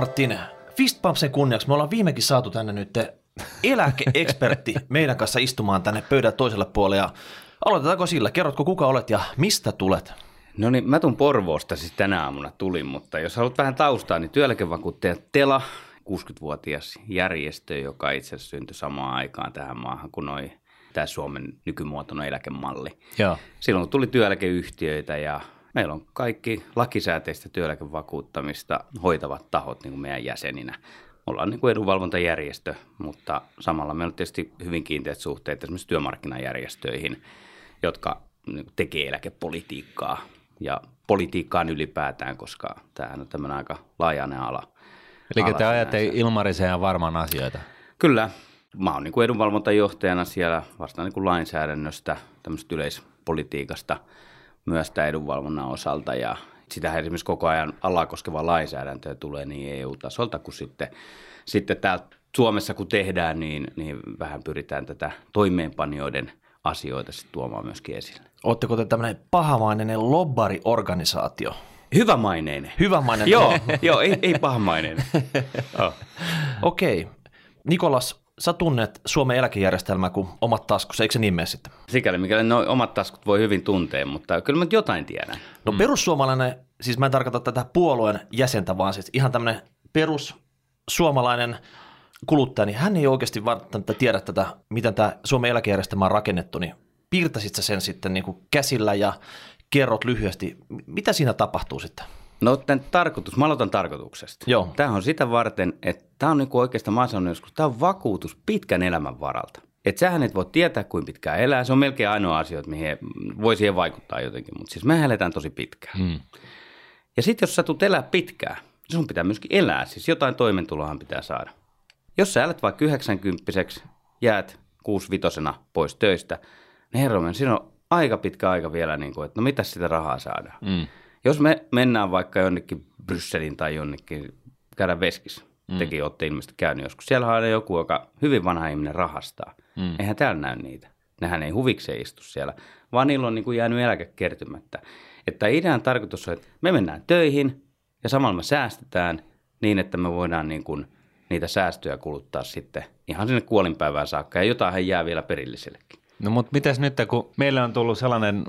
Martin. Fistpumpsen kunniaksi me ollaan viimekin saatu tänne nyt eläkeekspertti meidän kanssa istumaan tänne pöydän toiselle puolelle. Ja aloitetaanko sillä? Kerrotko kuka olet ja mistä tulet? No niin, mä tuun Porvoosta siis tänä aamuna tulin, mutta jos haluat vähän taustaa, niin työeläkevakuuttaja Tela, 60-vuotias järjestö, joka itse asiassa syntyi samaan aikaan tähän maahan kuin noi, tämä Suomen nykymuotoinen eläkemalli. Joo. Silloin kun tuli työeläkeyhtiöitä ja meillä on kaikki lakisääteistä työeläkevakuuttamista hoitavat tahot niin kuin meidän jäseninä. Ollaan niin kuin edunvalvontajärjestö, mutta samalla meillä on tietysti hyvin kiinteät suhteet esimerkiksi työmarkkinajärjestöihin, jotka niin tekee eläkepolitiikkaa ja politiikkaan ylipäätään, koska tämähän on tämmöinen aika laajainen ala. Eli ala te ajatte ja varmaan asioita. Kyllä. Mä oon niin kuin edunvalvontajohtajana siellä vastaan niin kuin lainsäädännöstä, tämmöisestä yleispolitiikasta myös tämän edunvalvonnan osalta ja sitähän esimerkiksi koko ajan alaa koskevaa lainsäädäntöä tulee niin EU-tasolta kuin sitten, sitten täällä Suomessa kun tehdään, niin, niin vähän pyritään tätä toimeenpanijoiden asioita sitten tuomaan myöskin esille. Oletteko te tämmöinen pahamainen lobbariorganisaatio? Hyvämaineinen. Hyvämainen. Joo, joo ei, ei pahamainen. oh. Okei. Nikolas, sä tunnet Suomen eläkejärjestelmää kuin omat taskussa, eikö se niin mene sitten? Sikäli mikäli no, omat taskut voi hyvin tuntea, mutta kyllä mä jotain tiedän. No perussuomalainen, siis mä en tarkoita tätä puolueen jäsentä, vaan siis ihan tämmöinen perussuomalainen kuluttaja, niin hän ei oikeasti välttämättä tiedä tätä, miten tämä Suomen eläkejärjestelmä on rakennettu, niin piirtäisit sä sen sitten niin kuin käsillä ja kerrot lyhyesti, mitä siinä tapahtuu sitten? No tämän tarkoitus, mä aloitan tarkoituksesta. Joo. Tämä on sitä varten, että tämä on niinku oikeastaan, mä sanon joskus, tämä on vakuutus pitkän elämän varalta. Et sähän et voi tietää, kuinka pitkään elää. Se on melkein ainoa asia, mihin voi siihen vaikuttaa jotenkin, mutta siis me eletään tosi pitkään. Hmm. Ja sitten jos sä tulet elää pitkään, niin sun pitää myöskin elää, siis jotain toimeentulohan pitää saada. Jos sä elät vaikka 90 jäät 65 pois töistä, niin herra, siinä on aika pitkä aika vielä, niin kuin, että no mitä sitä rahaa saadaan. Mm. Jos me mennään vaikka jonnekin Brysselin tai jonnekin, käydään veskissä, mm. tekin olette ilmeisesti käynyt joskus. Siellä on aina joku, joka hyvin vanha ihminen rahastaa. Mm. Eihän täällä näy niitä. Nehän ei huvikseen istu siellä, vaan niillä on niin kuin jäänyt eläke kertymättä. Että idean tarkoitus on, että me mennään töihin ja samalla me säästetään niin, että me voidaan niin kuin niitä säästöjä kuluttaa sitten ihan sinne kuolinpäivään saakka ja jotain jää vielä perillisellekin. No mutta mitäs nyt, kun meille on tullut sellainen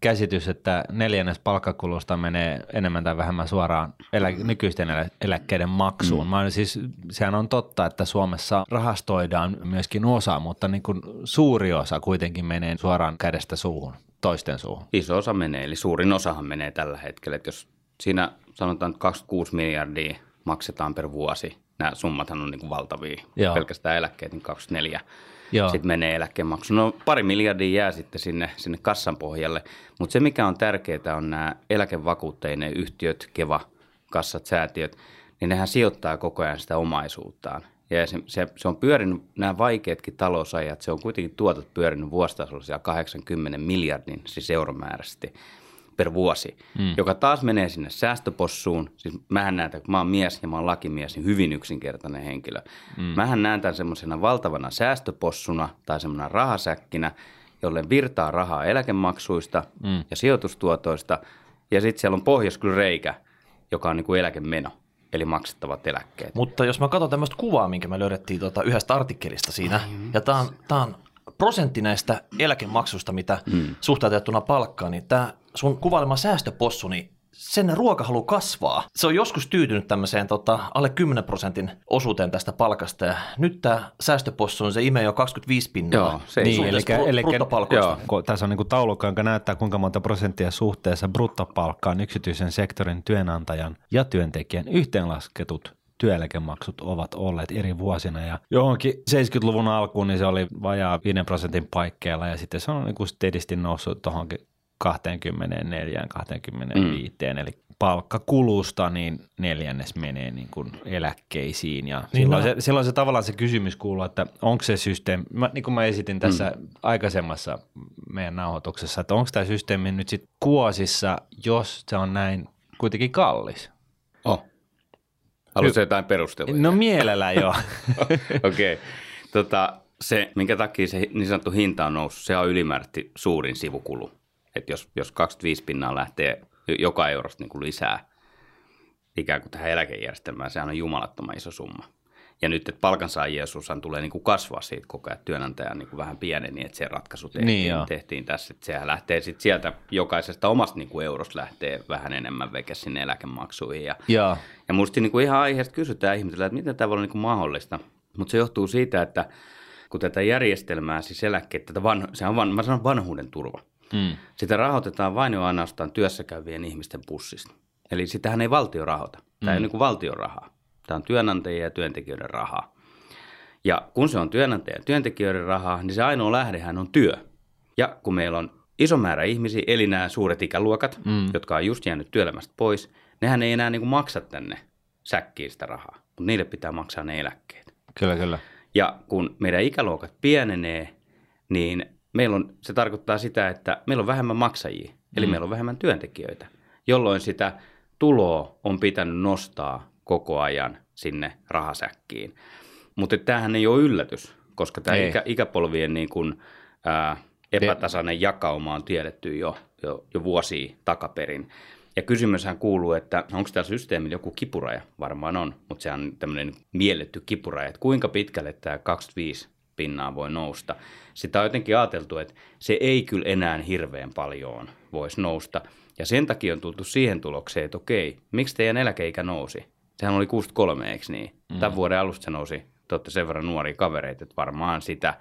käsitys, että neljännes palkkakulusta menee enemmän tai vähemmän suoraan elä, nykyisten elä, eläkkeiden maksuun. Mm. Mä, siis, sehän on totta, että Suomessa rahastoidaan myöskin osa, mutta niin kuin suuri osa kuitenkin menee suoraan kädestä suuhun, toisten suuhun. Iso osa menee, eli suurin osahan menee tällä hetkellä. Että jos siinä sanotaan, että 26 miljardia maksetaan per vuosi, nämä summathan on niin kuin valtavia, Joo. pelkästään eläkkeet, niin 24 Joo. Sitten menee eläkemaksu. No pari miljardia jää sitten sinne, sinne kassan pohjalle, mutta se mikä on tärkeää on nämä eläkevakuutteinen yhtiöt, Keva, kassat, säätiöt, niin nehän sijoittaa koko ajan sitä omaisuuttaan. Ja se, se, se on pyörinyt, nämä vaikeatkin talousajat, se on kuitenkin tuotot pyörinyt vuositasolla siellä 80 miljardin, siis euromääräisesti per vuosi, mm. joka taas menee sinne säästöpossuun. Siis mähän näen, kun mä oon mies ja mä oon lakimies, niin hyvin yksinkertainen henkilö. Mm. Mähän näen tämän semmoisena valtavana säästöpossuna tai semmoisena rahasäkkinä, jolle virtaa rahaa eläkemaksuista mm. ja sijoitustuotoista. Ja sitten siellä on pohjassa kyllä reikä, joka on niin kuin eläkemeno, eli maksettavat eläkkeet. Mutta jos mä katson tämmöistä kuvaa, minkä me löydettiin tuota yhdestä artikkelista siinä, ja tämä on, tää on prosentti näistä eläkemaksusta, mitä mm. suhteutettuna palkkaan, niin tämä sun kuvailema säästöpossu, niin sen ruokahalu kasvaa. Se on joskus tyytynyt tämmöiseen tota, alle 10 prosentin osuuteen tästä palkasta, ja nyt tämä säästöpossu on se imee jo 25 pinnaa. Joo, se ei Niin, suhteessa eli, bru- eli, bruttopalkoista. joo, tässä on niin taulukko, joka näyttää kuinka monta prosenttia suhteessa bruttopalkkaan yksityisen sektorin työnantajan ja työntekijän yhteenlasketut työeläkemaksut ovat olleet eri vuosina ja johonkin 70-luvun alkuun niin se oli vajaa 5 prosentin paikkeilla ja sitten se on niin kuin steadisti noussut tuohonkin 24, 25, mm. eli palkkakulusta niin neljännes menee niin kuin eläkkeisiin ja Niin silloin, no. se, silloin se tavallaan se kysymys kuuluu, että onko se systeemi, mä, niin kuin mä esitin tässä mm. aikaisemmassa meidän nauhoituksessa, että onko tämä systeemi nyt sitten kuosissa, jos se on näin kuitenkin kallis? Oh. Haluaisi jotain perusteluja? No mielellä joo. Okei. Okay. Tota, se, minkä takia se niin sanottu hinta on noussut, se on ylimääräisesti suurin sivukulu. Että jos, jos 25 pinnaa lähtee joka eurosta niin kuin lisää ikään kuin tähän eläkejärjestelmään. Sehän on jumalattoman iso summa. Ja nyt, että palkansaajien osuushan tulee niin kuin kasvaa siitä koko ajan työnantajan niin kuin vähän pieneni, että se ratkaisu tehtiin, Niin joo. tehtiin tässä. Että sehän lähtee sitten sieltä jokaisesta omasta niin kuin eurosta lähtee vähän enemmän veke sinne eläkemaksuihin. Ja, Joo. ja musta niin kuin ihan aiheesta kysytään ihmetellä, että miten tämä voi olla niin kuin mahdollista. Mutta se johtuu siitä, että kun tätä järjestelmää, siis eläkkeet, tätä van, se on van, mä sanon vanhuuden turva. Mm. Sitä rahoitetaan vain ja ainoastaan työssä käyvien ihmisten pussista. Eli sitähän ei valtio rahoita. Tämä ei ole niin valtion rahaa. Tämä on työnantajien ja työntekijöiden rahaa. Ja kun se on työnantajien ja työntekijöiden rahaa, niin se ainoa lähdehän on työ. Ja kun meillä on iso määrä ihmisiä, eli nämä suuret ikäluokat, mm. jotka on just jäänyt työelämästä pois, nehän ei enää niin kuin maksa tänne säkkiin sitä rahaa, mutta niille pitää maksaa ne eläkkeet. Kyllä, kyllä. Ja kun meidän ikäluokat pienenee, niin meillä on, se tarkoittaa sitä, että meillä on vähemmän maksajia, eli mm. meillä on vähemmän työntekijöitä, jolloin sitä tuloa on pitänyt nostaa koko ajan sinne rahasäkkiin. Mutta tämähän ei ole yllätys, koska tämä Ei. ikä, ikäpolvien niin kuin, ää, epätasainen jakauma on tiedetty jo, jo, jo vuosia takaperin. Ja kysymyshän kuuluu, että onko tällä systeemillä joku kipuraja? Varmaan on, mutta se on tämmöinen mielletty kipuraja, että kuinka pitkälle tämä 25 pinnaa voi nousta. Sitä on jotenkin ajateltu, että se ei kyllä enää hirveän paljon voisi nousta. Ja sen takia on tultu siihen tulokseen, että okei, miksi teidän eläkeikä nousi? Sehän oli 63, eikö niin? Mm. Tämän vuoden alusta se nousi. Te olette sen verran nuoria kavereita, että varmaan sitä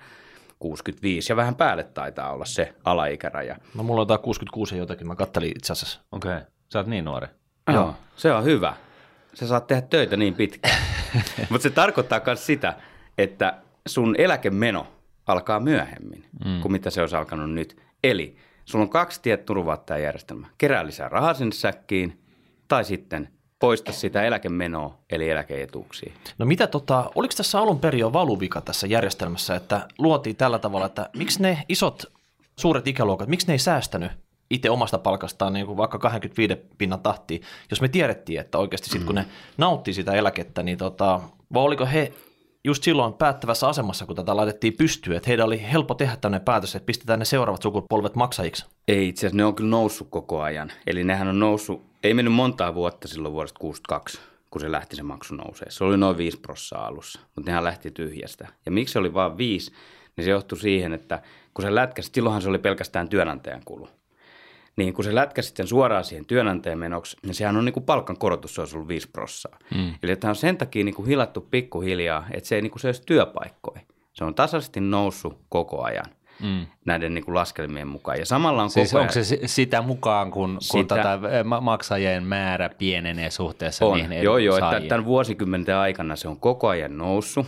65 ja vähän päälle taitaa olla se alaikäraja. No mulla on jotain 66 ja jotakin, mä kattelin itse asiassa. Okei. Okay. Sä oot niin nuori. Joo. Se on hyvä. Sä saat tehdä töitä niin pitkään. Mutta se tarkoittaa myös sitä, että sun eläkemeno alkaa myöhemmin mm. kuin mitä se olisi alkanut nyt. Eli sulla on kaksi tiet turvaa tämä järjestelmä. Kerää lisää rahaa sinne säkkiin tai sitten poista sitä eläkemenoa eli eläkeetuuksia. No mitä tota, oliko tässä alun perin jo valuvika tässä järjestelmässä, että luotiin tällä tavalla, että miksi ne isot suuret ikäluokat, miksi ne ei säästänyt itse omasta palkastaan niin kuin vaikka 25 pinnan tahtiin, jos me tiedettiin, että oikeasti sitten kun ne nauttii sitä eläkettä, niin tota, vai oliko he just silloin päättävässä asemassa, kun tätä laitettiin pystyyn, että heidän oli helppo tehdä tämmöinen päätös, että pistetään ne seuraavat sukupolvet maksajiksi. Ei itse asiassa, ne on kyllä noussut koko ajan. Eli nehän on noussut, ei mennyt montaa vuotta silloin vuodesta 62, kun se lähti se maksu nousee. Se oli noin 5 prossaa alussa, mutta nehän lähti tyhjästä. Ja miksi se oli vain 5, niin se johtui siihen, että kun se lätkäsi, silloinhan se oli pelkästään työnantajan kulu. Niin kun se lätkäsi sen suoraan siihen työnantajan menoksi, niin sehän on niin kuin palkankorotus, se olisi ollut 5 prossaa. Mm. Eli tämä on sen takia niin kuin hilattu pikkuhiljaa, että se ei niin kuin se olisi työpaikkoja. Se on tasaisesti noussut koko ajan mm. näiden niin kuin laskelmien mukaan. Ja samalla on Siis koko onko se si- sitä mukaan, kun, kun Sitä- tätä ma- maksajien määrä pienenee suhteessa On, niihin joo, joo, että tämän vuosikymmenten aikana se on koko ajan noussut.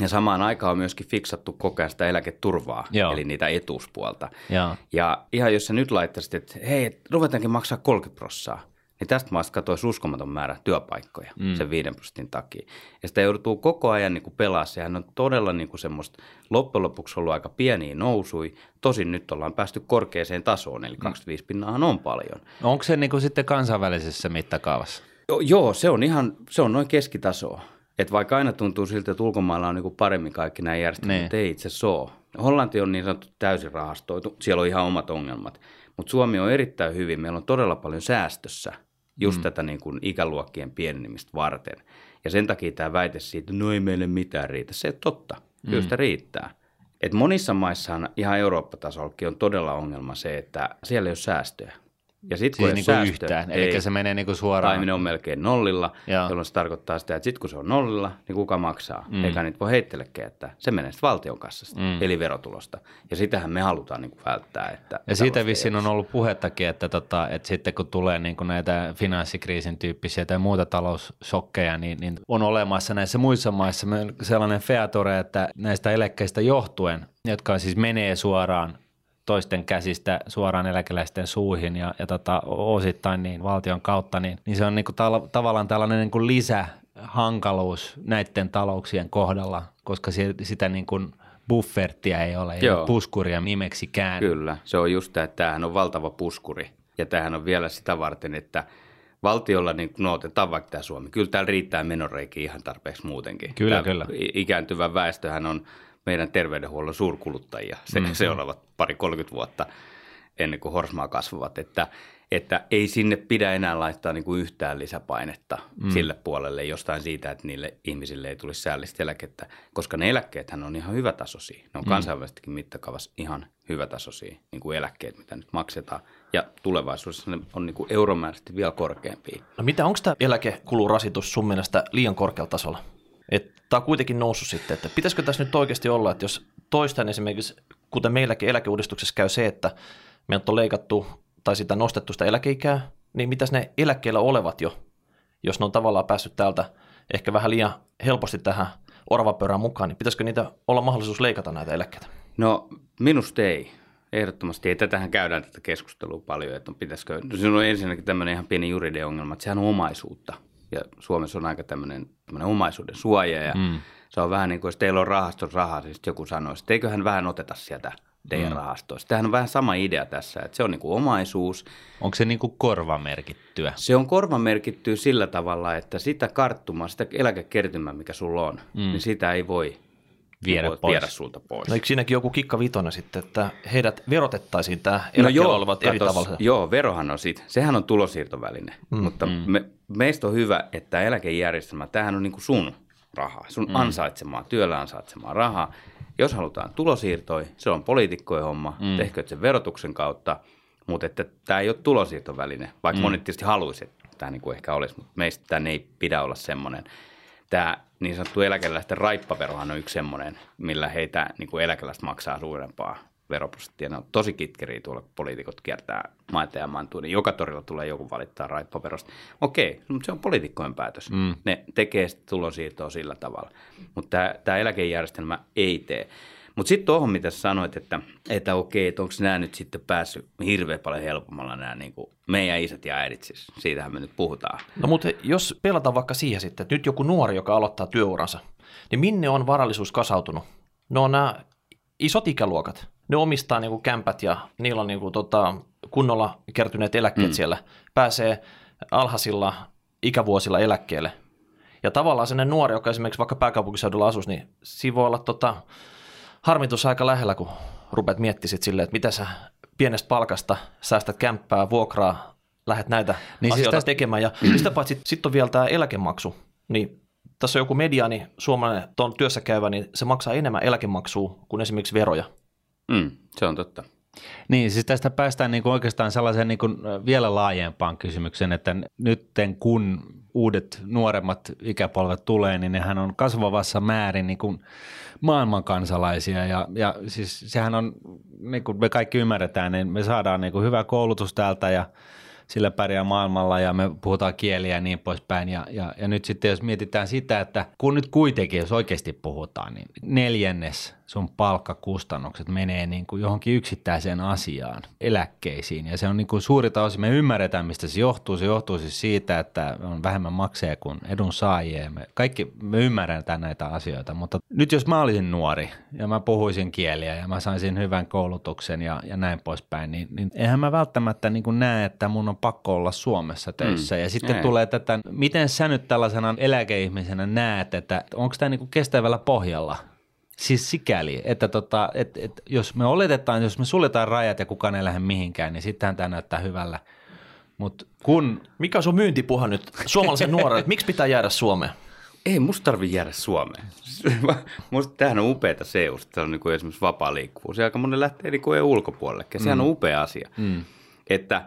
Ja samaan aikaan on myöskin fiksattu koko ajan sitä eläketurvaa, Joo. eli niitä etuuspuolta. Joo. Ja ihan jos sä nyt laittaisit, että hei, et ruvetaankin maksaa 30 prossaa, niin tästä maasta katoisi uskomaton määrä työpaikkoja mm. sen 5 prosentin takia. Ja sitä joutuu koko ajan niin kuin pelaa. Sehän on todella niin kuin semmoista loppujen lopuksi ollut aika pieniä nousui. Tosin nyt ollaan päästy korkeaseen tasoon, eli 25 pinnaahan on paljon. Onko se niin kuin sitten kansainvälisessä mittakaavassa? Jo, joo, se on ihan, se on noin keskitasoa. Että vaikka aina tuntuu siltä, että ulkomailla on niinku paremmin kaikki nämä järjestelmät, Niin. ei itse asiassa ole. Hollanti on niin sanottu täysin rahastoitu, siellä on ihan omat ongelmat. Mutta Suomi on erittäin hyvin, meillä on todella paljon säästössä just mm. tätä niin kuin ikäluokkien pienenemistä varten. Ja sen takia tämä väite siitä, että no ei meille mitään riitä, se ei ole totta. Kyllä sitä riittää. Et monissa maissahan ihan Eurooppa-tasollakin on todella ongelma se, että siellä ei ole säästöjä. Ja sit, kun Siis ei niin ole kuin säästöjä, yhtään, eli ei. se menee niin kuin suoraan. Tai ne on melkein nollilla, Joo. jolloin se tarkoittaa sitä, että sitten kun se on nollilla, niin kuka maksaa? Mm. Eikä niitä voi heittelekään, että se menee sitten valtion kassasta, mm. eli verotulosta. Ja sitähän me halutaan niin kuin välttää. Että Ja siitä vissiin on ollut puhettakin, että, tota, että sitten kun tulee niin kuin näitä finanssikriisin tyyppisiä tai muuta taloussokkeja, niin, niin on olemassa näissä muissa maissa sellainen featore, että näistä eläkkeistä johtuen, jotka siis menee suoraan toisten käsistä suoraan eläkeläisten suuhin ja, ja tota, osittain niin valtion kautta, niin, niin se on niin kuin tal- tavallaan tällainen niin kuin lisähankaluus näiden talouksien kohdalla, koska si- sitä niin kuin buffertia ei ole, ei Joo. ole puskuria nimeksikään. Kyllä, se on just tämä, että tämähän on valtava puskuri. Ja tämähän on vielä sitä varten, että valtiolla, niin no otetaan vaikka tämä Suomi, kyllä täällä riittää menoreikiä ihan tarpeeksi muutenkin. Kyllä, Tämä kyllä. Ikääntyvä väestöhän on meidän terveydenhuollon suurkuluttajia se, mm-hmm. seuraavat pari 30 vuotta ennen kuin horsmaa kasvavat. Että että ei sinne pidä enää laittaa niin kuin yhtään lisäpainetta mm. sille puolelle jostain siitä, että niille ihmisille ei tulisi säällistä eläkettä, koska ne eläkkeethän on ihan hyvätasoisia. Ne on mm. kansainvälisestikin mittakaavassa ihan hyvätasoisia niin kuin eläkkeet, mitä nyt maksetaan. Ja tulevaisuudessa ne on niin kuin euromääräisesti vielä korkeampia. No mitä, onko tämä eläkekulurasitus sun mielestä liian korkealla tasolla? Tämä on kuitenkin noussut sitten, että pitäisikö tässä nyt oikeasti olla, että jos toistaan esimerkiksi, kuten meilläkin eläkeuudistuksessa käy se, että meiltä on leikattu tai sitä nostettu sitä eläkeikää, niin mitäs ne eläkkeellä olevat jo, jos ne on tavallaan päässyt täältä ehkä vähän liian helposti tähän orvapörään mukaan, niin pitäisikö niitä olla mahdollisuus leikata näitä eläkkeitä? No minusta ei. Ehdottomasti ei. Tätähän käydään tätä keskustelua paljon, että pitäisikö, no, siinä on ensinnäkin tämmöinen ihan pieni juridinen ongelma, että sehän on omaisuutta. Ja Suomessa on aika tämmöinen, tämmöinen omaisuuden suoja ja mm. se on vähän niin kuin, jos teillä on rahaston rahaa, niin joku sanoisi, että eiköhän vähän oteta sieltä teidän mm. rahastoista. Tämähän on vähän sama idea tässä, että se on niin kuin omaisuus. Onko se niin kuin korvamerkittyä? Se on korvamerkittyä sillä tavalla, että sitä karttumaa, sitä eläkekertymää, mikä sulla on, mm. niin sitä ei voi viedä, pois. viedä sulta pois. No eikö siinäkin joku kikka vitona sitten, että heidät verotettaisiin tämä no joo, olevat katos, eri tavalla? Joo, verohan on siitä. Sehän on tulosiirtoväline, mm, mutta mm. Me, meistä on hyvä, että eläkejärjestelmä, tämähän on niin kuin sun rahaa, sun mm. ansaitsemaa, työllä ansaitsemaa rahaa. Jos halutaan tulosiirtoja, se on poliitikkojen homma, mm. tehkö se verotuksen kautta, mutta että tämä ei ole tulosiirtoväline, vaikka mm. monet tietysti haluaisi, että tämä niin kuin ehkä olisi, mutta meistä tämä ei pidä olla semmoinen. Tämä niin sanottu eläkeläisten raippaverohan on yksi semmoinen, millä heitä niin kuin eläkeläiset maksaa suurempaa veroprosenttia. Ne on tosi kitkeriä tuolla, kun poliitikot kiertää maita ja mantua, niin joka torilla tulee joku valittaa raippaverosta. Okei, mutta se on poliitikkojen päätös. Mm. Ne tekee tulonsiirtoa sillä tavalla, mutta tämä, tämä eläkejärjestelmä ei tee. Mutta sitten tuohon, mitä sanoit, että, että okei, että onko nämä nyt sitten päässyt hirveän paljon helpommalla nämä niin kuin meidän isät ja äidit, siis siitähän me nyt puhutaan. No mutta jos pelataan vaikka siihen sitten, että nyt joku nuori, joka aloittaa työuransa, niin minne on varallisuus kasautunut? No on nämä isot ikäluokat. Ne omistaa niin kuin kämpät ja niillä on niin kuin, tota, kunnolla kertyneet eläkkeet mm. siellä. Pääsee alhaisilla ikävuosilla eläkkeelle. Ja tavallaan sellainen nuori, joka esimerkiksi vaikka pääkaupunkiseudulla asuisi, niin siinä voi olla tota, harmitus aika lähellä, kun rupeat miettisit silleen, että mitä sä pienestä palkasta säästät kämppää, vuokraa, lähdet näitä niin siis asioita siis tästä... tekemään. Ja sitä paitsi sitten sit on vielä tämä eläkemaksu, niin tässä on joku mediaani suomalainen tuon työssä käyvä, niin se maksaa enemmän eläkemaksua kuin esimerkiksi veroja. Mm, se on totta. Niin, siis tästä päästään niin kuin oikeastaan sellaiseen niin kuin vielä laajempaan kysymykseen, että nyt kun uudet nuoremmat ikäpolvet tulee, niin nehän on kasvavassa määrin niin kuin maailmankansalaisia ja, ja siis sehän on, niin kuin me kaikki ymmärretään, niin me saadaan niin kuin hyvä koulutus täältä ja sillä pärjää maailmalla ja me puhutaan kieliä ja niin poispäin. Ja, ja, ja nyt sitten jos mietitään sitä, että kun nyt kuitenkin, jos oikeasti puhutaan, niin neljännes sun palkkakustannukset menee niin kuin johonkin yksittäiseen asiaan, eläkkeisiin. Ja se on niin kuin suurita osin, me ymmärretään, mistä se johtuu. Se johtuu siis siitä, että on vähemmän makseja kuin edun saajia. Me kaikki me ymmärretään näitä asioita, mutta nyt jos mä olisin nuori ja mä puhuisin kieliä ja mä saisin hyvän koulutuksen ja, ja näin poispäin, niin, niin eihän mä välttämättä niin kuin näe, että mun on pakko olla Suomessa töissä. Mm. Ja sitten Ei. tulee tätä, miten sä nyt tällaisena eläkeihmisenä näet, että onko tämä niin kuin kestävällä pohjalla – Siis sikäli, että tota, et, et, jos me oletetaan, jos me suljetaan rajat ja kukaan ei lähde mihinkään, niin sittenhän tämä näyttää hyvällä. Mut kun... Mikä on sun myyntipuha nyt suomalaisen nuorelle, että miksi pitää jäädä Suomeen? Ei musta tarvi jäädä Suomeen. musta tämähän on upeata seusta. Se on niin kuin esimerkiksi vapaa liikkuvuus. Ja aika monen lähtee niin kuin ulkopuolelle. Sehän mm. on upea asia. Mm. Että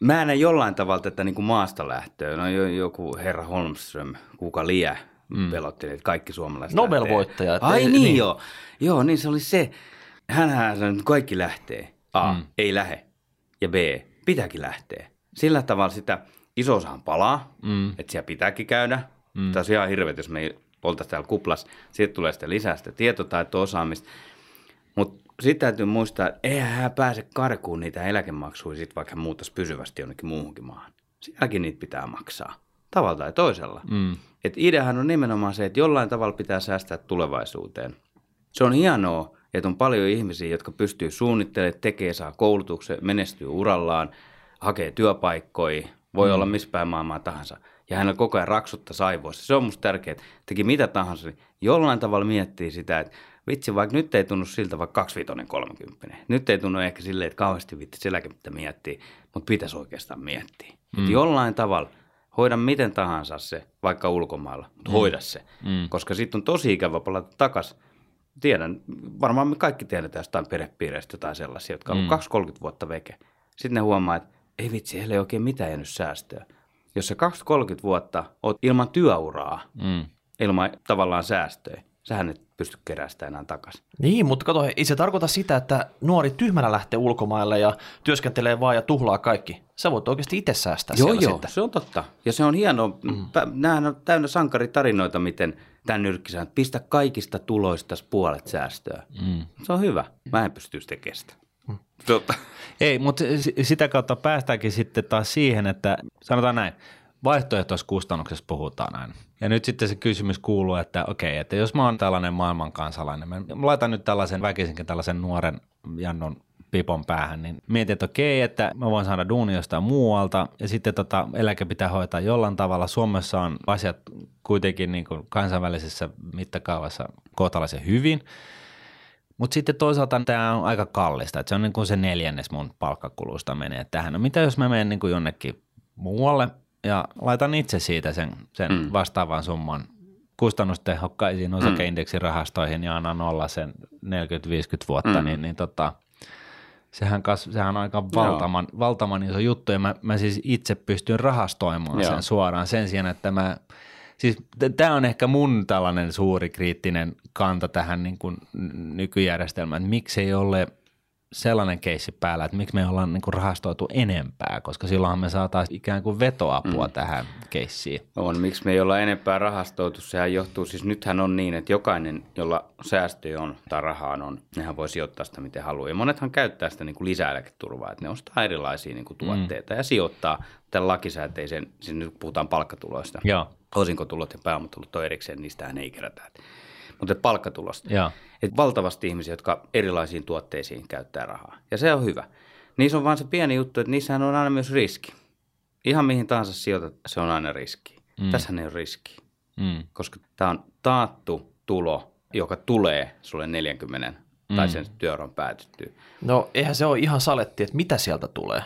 mä näen jollain tavalla tätä niin kuin maasta lähtöä. No joku herra Holmström, kuka liä, mm. pelotteli, että kaikki suomalaiset Nobel-voittaja. Ai niin, niin, joo. Joo, niin se oli se. Hänhän sanoi, että kaikki lähtee. A, mm. ei lähe. Ja B, pitääkin lähteä. Sillä tavalla sitä iso osahan palaa, mm. että siellä pitääkin käydä. Mm. Tämä on ihan hirveet, jos me ei oltaisi täällä kuplassa. Sitten tulee sitä lisää sitä tietotaitoa, osaamista. Sitten täytyy muistaa, että eihän hän pääse karkuun niitä eläkemaksuja, sit vaikka hän muuttaisi pysyvästi jonnekin muuhunkin maahan. Sielläkin niitä pitää maksaa, tavalla tai toisella. Mm. Et ideahan on nimenomaan se, että jollain tavalla pitää säästää tulevaisuuteen. Se on hienoa, että on paljon ihmisiä, jotka pystyy suunnittelemaan, tekee, saa koulutuksen, menestyy urallaan, hakee työpaikkoja, voi mm. olla missä päin maailmaa tahansa. Ja hänellä koko ajan raksutta saivoissa. Se on musta tärkeää, että teki mitä tahansa, niin jollain tavalla miettii sitä, että vitsi, vaikka nyt ei tunnu siltä vaikka 25 30. Nyt ei tunnu ehkä silleen, että kauheasti vitsi eläkettä miettii, mutta pitäisi oikeastaan miettiä. Mm. Että jollain tavalla hoida miten tahansa se, vaikka ulkomailla, mutta mm. hoida se. Mm. Koska sitten on tosi ikävä palata takaisin. Tiedän, varmaan me kaikki tiedetään jostain perhepiireistä jotain sellaisia, jotka on mm. 20-30 vuotta veke. Sitten ne huomaa, että ei vitsi, heillä ei oikein mitään jäänyt säästöä. Jos sä 20-30 vuotta oot ilman työuraa, mm. ilman tavallaan säästöjä, sähän et pysty keräämään sitä enää takaisin. Niin, mutta kato, ei se tarkoita sitä, että nuori tyhmänä lähtee ulkomaille ja työskentelee vaan ja tuhlaa kaikki. Sä voit oikeasti itse säästää Joo, siellä joo, sitten. se on totta. Ja se on hienoa. Mm. Nämähän on täynnä sankaritarinoita, miten tämän nyrkkisään, pistä kaikista tuloista puolet säästöä. Mm. Se on hyvä. Mä en pysty sitä kestämään. Mm. Totta. Ei, mutta sitä kautta päästäänkin sitten taas siihen, että sanotaan näin, vaihtoehtoiskustannuksessa puhutaan aina. Ja nyt sitten se kysymys kuuluu, että okei, että jos mä oon tällainen maailmankansalainen, mä laitan nyt tällaisen väkisinkin tällaisen nuoren Jannon pipon päähän, niin mietin, että okei, että mä voin saada duuni jostain muualta ja sitten tota, eläke pitää hoitaa jollain tavalla. Suomessa on asiat kuitenkin niin kuin kansainvälisessä mittakaavassa kohtalaisen hyvin, mutta sitten toisaalta tämä on aika kallista, että se on niin kuin se neljännes mun palkkakulusta menee tähän. No mitä jos mä menen niin kuin jonnekin muualle ja laitan itse siitä sen, sen mm. vastaavan summan kustannustehokkaisiin mm. osakeindeksirahastoihin ja annan olla sen 40-50 vuotta, mm. niin, niin tota, sehän, kas, sehän on aika valtavan, valtavan iso juttu ja mä, mä siis itse pystyn rahastoimaan Joo. sen suoraan sen sijaan, että mä Siis tämä on ehkä mun tällainen suuri kriittinen kanta tähän niin kuin nykyjärjestelmään, että miksi ei ole – sellainen keissi päällä, että miksi me ollaan niin kuin rahastoitu enempää, koska silloinhan me saataisiin ikään kuin vetoapua mm. tähän keissiin. On, miksi me ei olla enempää rahastoitu, sehän johtuu, siis nythän on niin, että jokainen, jolla säästöjä on tai rahaa on, nehän voi sijoittaa sitä miten haluaa. Ja monethan käyttää sitä niin kuin lisäeläketurvaa, että ne ostaa erilaisia niin kuin tuotteita mm. ja sijoittaa tämän lakisääteisen, siis nyt puhutaan palkkatuloista. Joo. Osinkotulot ja pääomatulot on erikseen, niistähän ei kerätä mutta palkkatulosta. Joo. Et valtavasti ihmisiä, jotka erilaisiin tuotteisiin käyttää rahaa. Ja se on hyvä. Niissä on vain se pieni juttu, että niissähän on aina myös riski. Ihan mihin tahansa sijoitat, se on aina riski. Mm. Tässähän ei ole riski, mm. koska tämä on taattu tulo, joka tulee sulle 40 mm. tai sen työuran päätyttyä. No eihän se ole ihan saletti, että mitä sieltä tulee.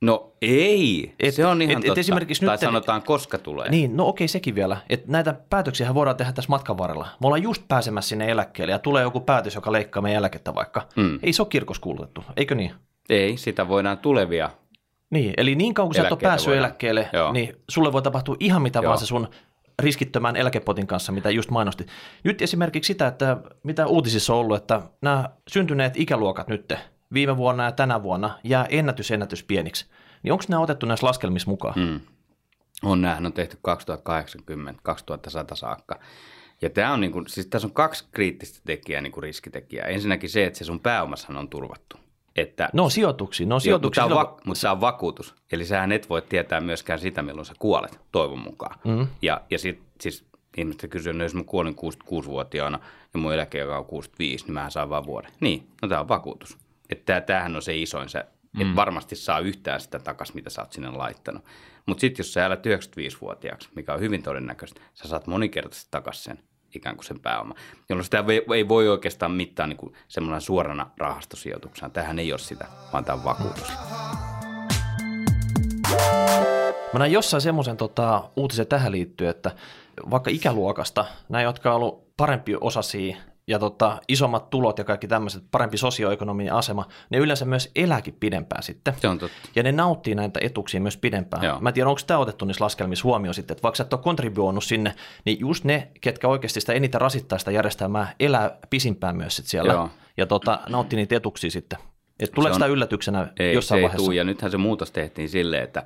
No ei, et, se on ihan et, totta. Et esimerkiksi tai nyt, sanotaan koska tulee. Niin, no okei sekin vielä. Että näitä päätöksiä voidaan tehdä tässä matkan varrella. Me ollaan just pääsemässä sinne eläkkeelle ja tulee joku päätös, joka leikkaa meidän eläkettä vaikka. Mm. Ei se ole kirkossa kuulutettu, eikö niin? Ei, sitä voidaan tulevia Niin, eli niin kauan kun sä et ole päässyt voidaan. eläkkeelle, Joo. niin sulle voi tapahtua ihan mitä Joo. vaan se sun riskittömän eläkepotin kanssa, mitä just mainosti. Nyt esimerkiksi sitä, että mitä uutisissa on ollut, että nämä syntyneet ikäluokat nyt viime vuonna ja tänä vuonna jää ennätys ennätys pieniksi. Niin onko nämä otettu näissä laskelmissa mukaan? Mm. On, nämähän on tehty 2080, 2100 saakka. Ja tämä on niin kuin, siis tässä on kaksi kriittistä tekijää, niin kuin riskitekijää. Ensinnäkin se, että se sun pääomassahan on turvattu. Että, no sijoituksiin, no sijoituksiin. Mutta, va- mutta se on vakuutus. Eli sähän et voi tietää myöskään sitä, milloin sä kuolet, toivon mukaan. Mm. Ja, ja sit, siis ihmiset kysyy, että jos mä kuolin 66-vuotiaana ja mun eläke on 65, niin mä saan vaan vuoden. Niin, no tämä on vakuutus. Että tämähän on se isoin se, mm. että varmasti saa yhtään sitä takaisin, mitä sä oot sinne laittanut. Mutta sitten jos sä elät 95-vuotiaaksi, mikä on hyvin todennäköistä, sä saat moninkertaisesti takaisin sen ikään kuin sen pääoma, jolloin sitä ei voi oikeastaan mittaa niin kuin semmoinen suorana rahastosijoituksena. Tähän ei ole sitä, vaan tämä on vakuutus. Mä näin jossain semmoisen tota, uutisen tähän liittyen, että vaikka ikäluokasta, nämä, jotka on ollut parempi osasia ja tota, isommat tulot ja kaikki tämmöiset, parempi sosioekonominen asema, ne yleensä myös elääkin pidempään sitten. Se on totta. Ja ne nauttii näitä etuuksia myös pidempään. Joo. Mä en tiedä, onko tämä otettu niissä laskelmissa huomioon sitten, että vaikka sä et ole kontribuoinut sinne, niin just ne, ketkä oikeasti sitä eniten rasittaa sitä järjestelmää, elää pisimpään myös sit siellä Joo. ja tota, nauttii niitä etuuksia sitten. Et tuleeko sitä yllätyksenä ei, jossain se vaiheessa? Ei tuu, ja nythän se muutos tehtiin silleen, että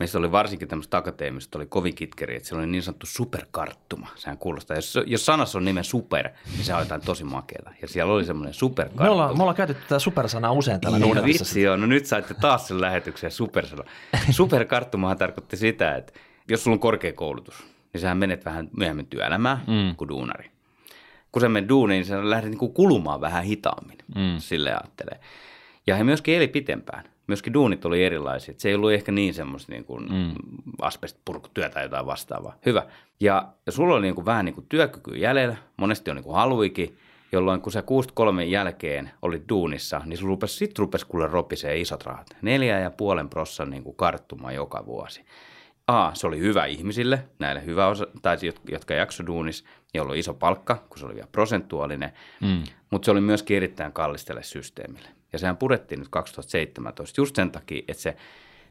Meistä oli varsinkin tämmöistä akateemista, oli kovin kitkeri, että siellä oli niin sanottu superkarttuma. Sehän kuulostaa, jos, jos sanassa on nimen super, niin se on jotain tosi makeata. Ja siellä oli semmoinen superkarttuma. Me ollaan, me ollaan käytetty tätä supersanaa usein täällä niin, vitsi joo, no nyt saitte taas sen lähetyksen supersana. Superkarttumahan tarkoitti sitä, että jos sulla on korkeakoulutus, niin sähän menet vähän myöhemmin työelämään mm. kuin duunari. Kun sä menet duuniin, niin sä lähdet niin kulumaan vähän hitaammin, mm. sille ajattelee. Ja he myöskin eli pitempään myöskin duunit oli erilaisia. Se ei ollut ehkä niin semmoista niin kuin mm. asbestpurkutyötä tai jotain vastaavaa. Hyvä. Ja, ja sulla oli niin kuin vähän niin kuin työkyky jäljellä, monesti on niin kuin haluikin, jolloin kun sä 63 jälkeen oli duunissa, niin rupesi, sit rupesi kuule ropisee isot rahat. Neljä ja puolen prossan niin kuin karttuma joka vuosi. A, se oli hyvä ihmisille, näille hyvä osa, tai jotka jakso duunis, jolla oli iso palkka, kun se oli vielä prosentuaalinen, mm. mutta se oli myöskin erittäin kallis tälle systeemille. Ja sehän purettiin nyt 2017 just sen takia, että se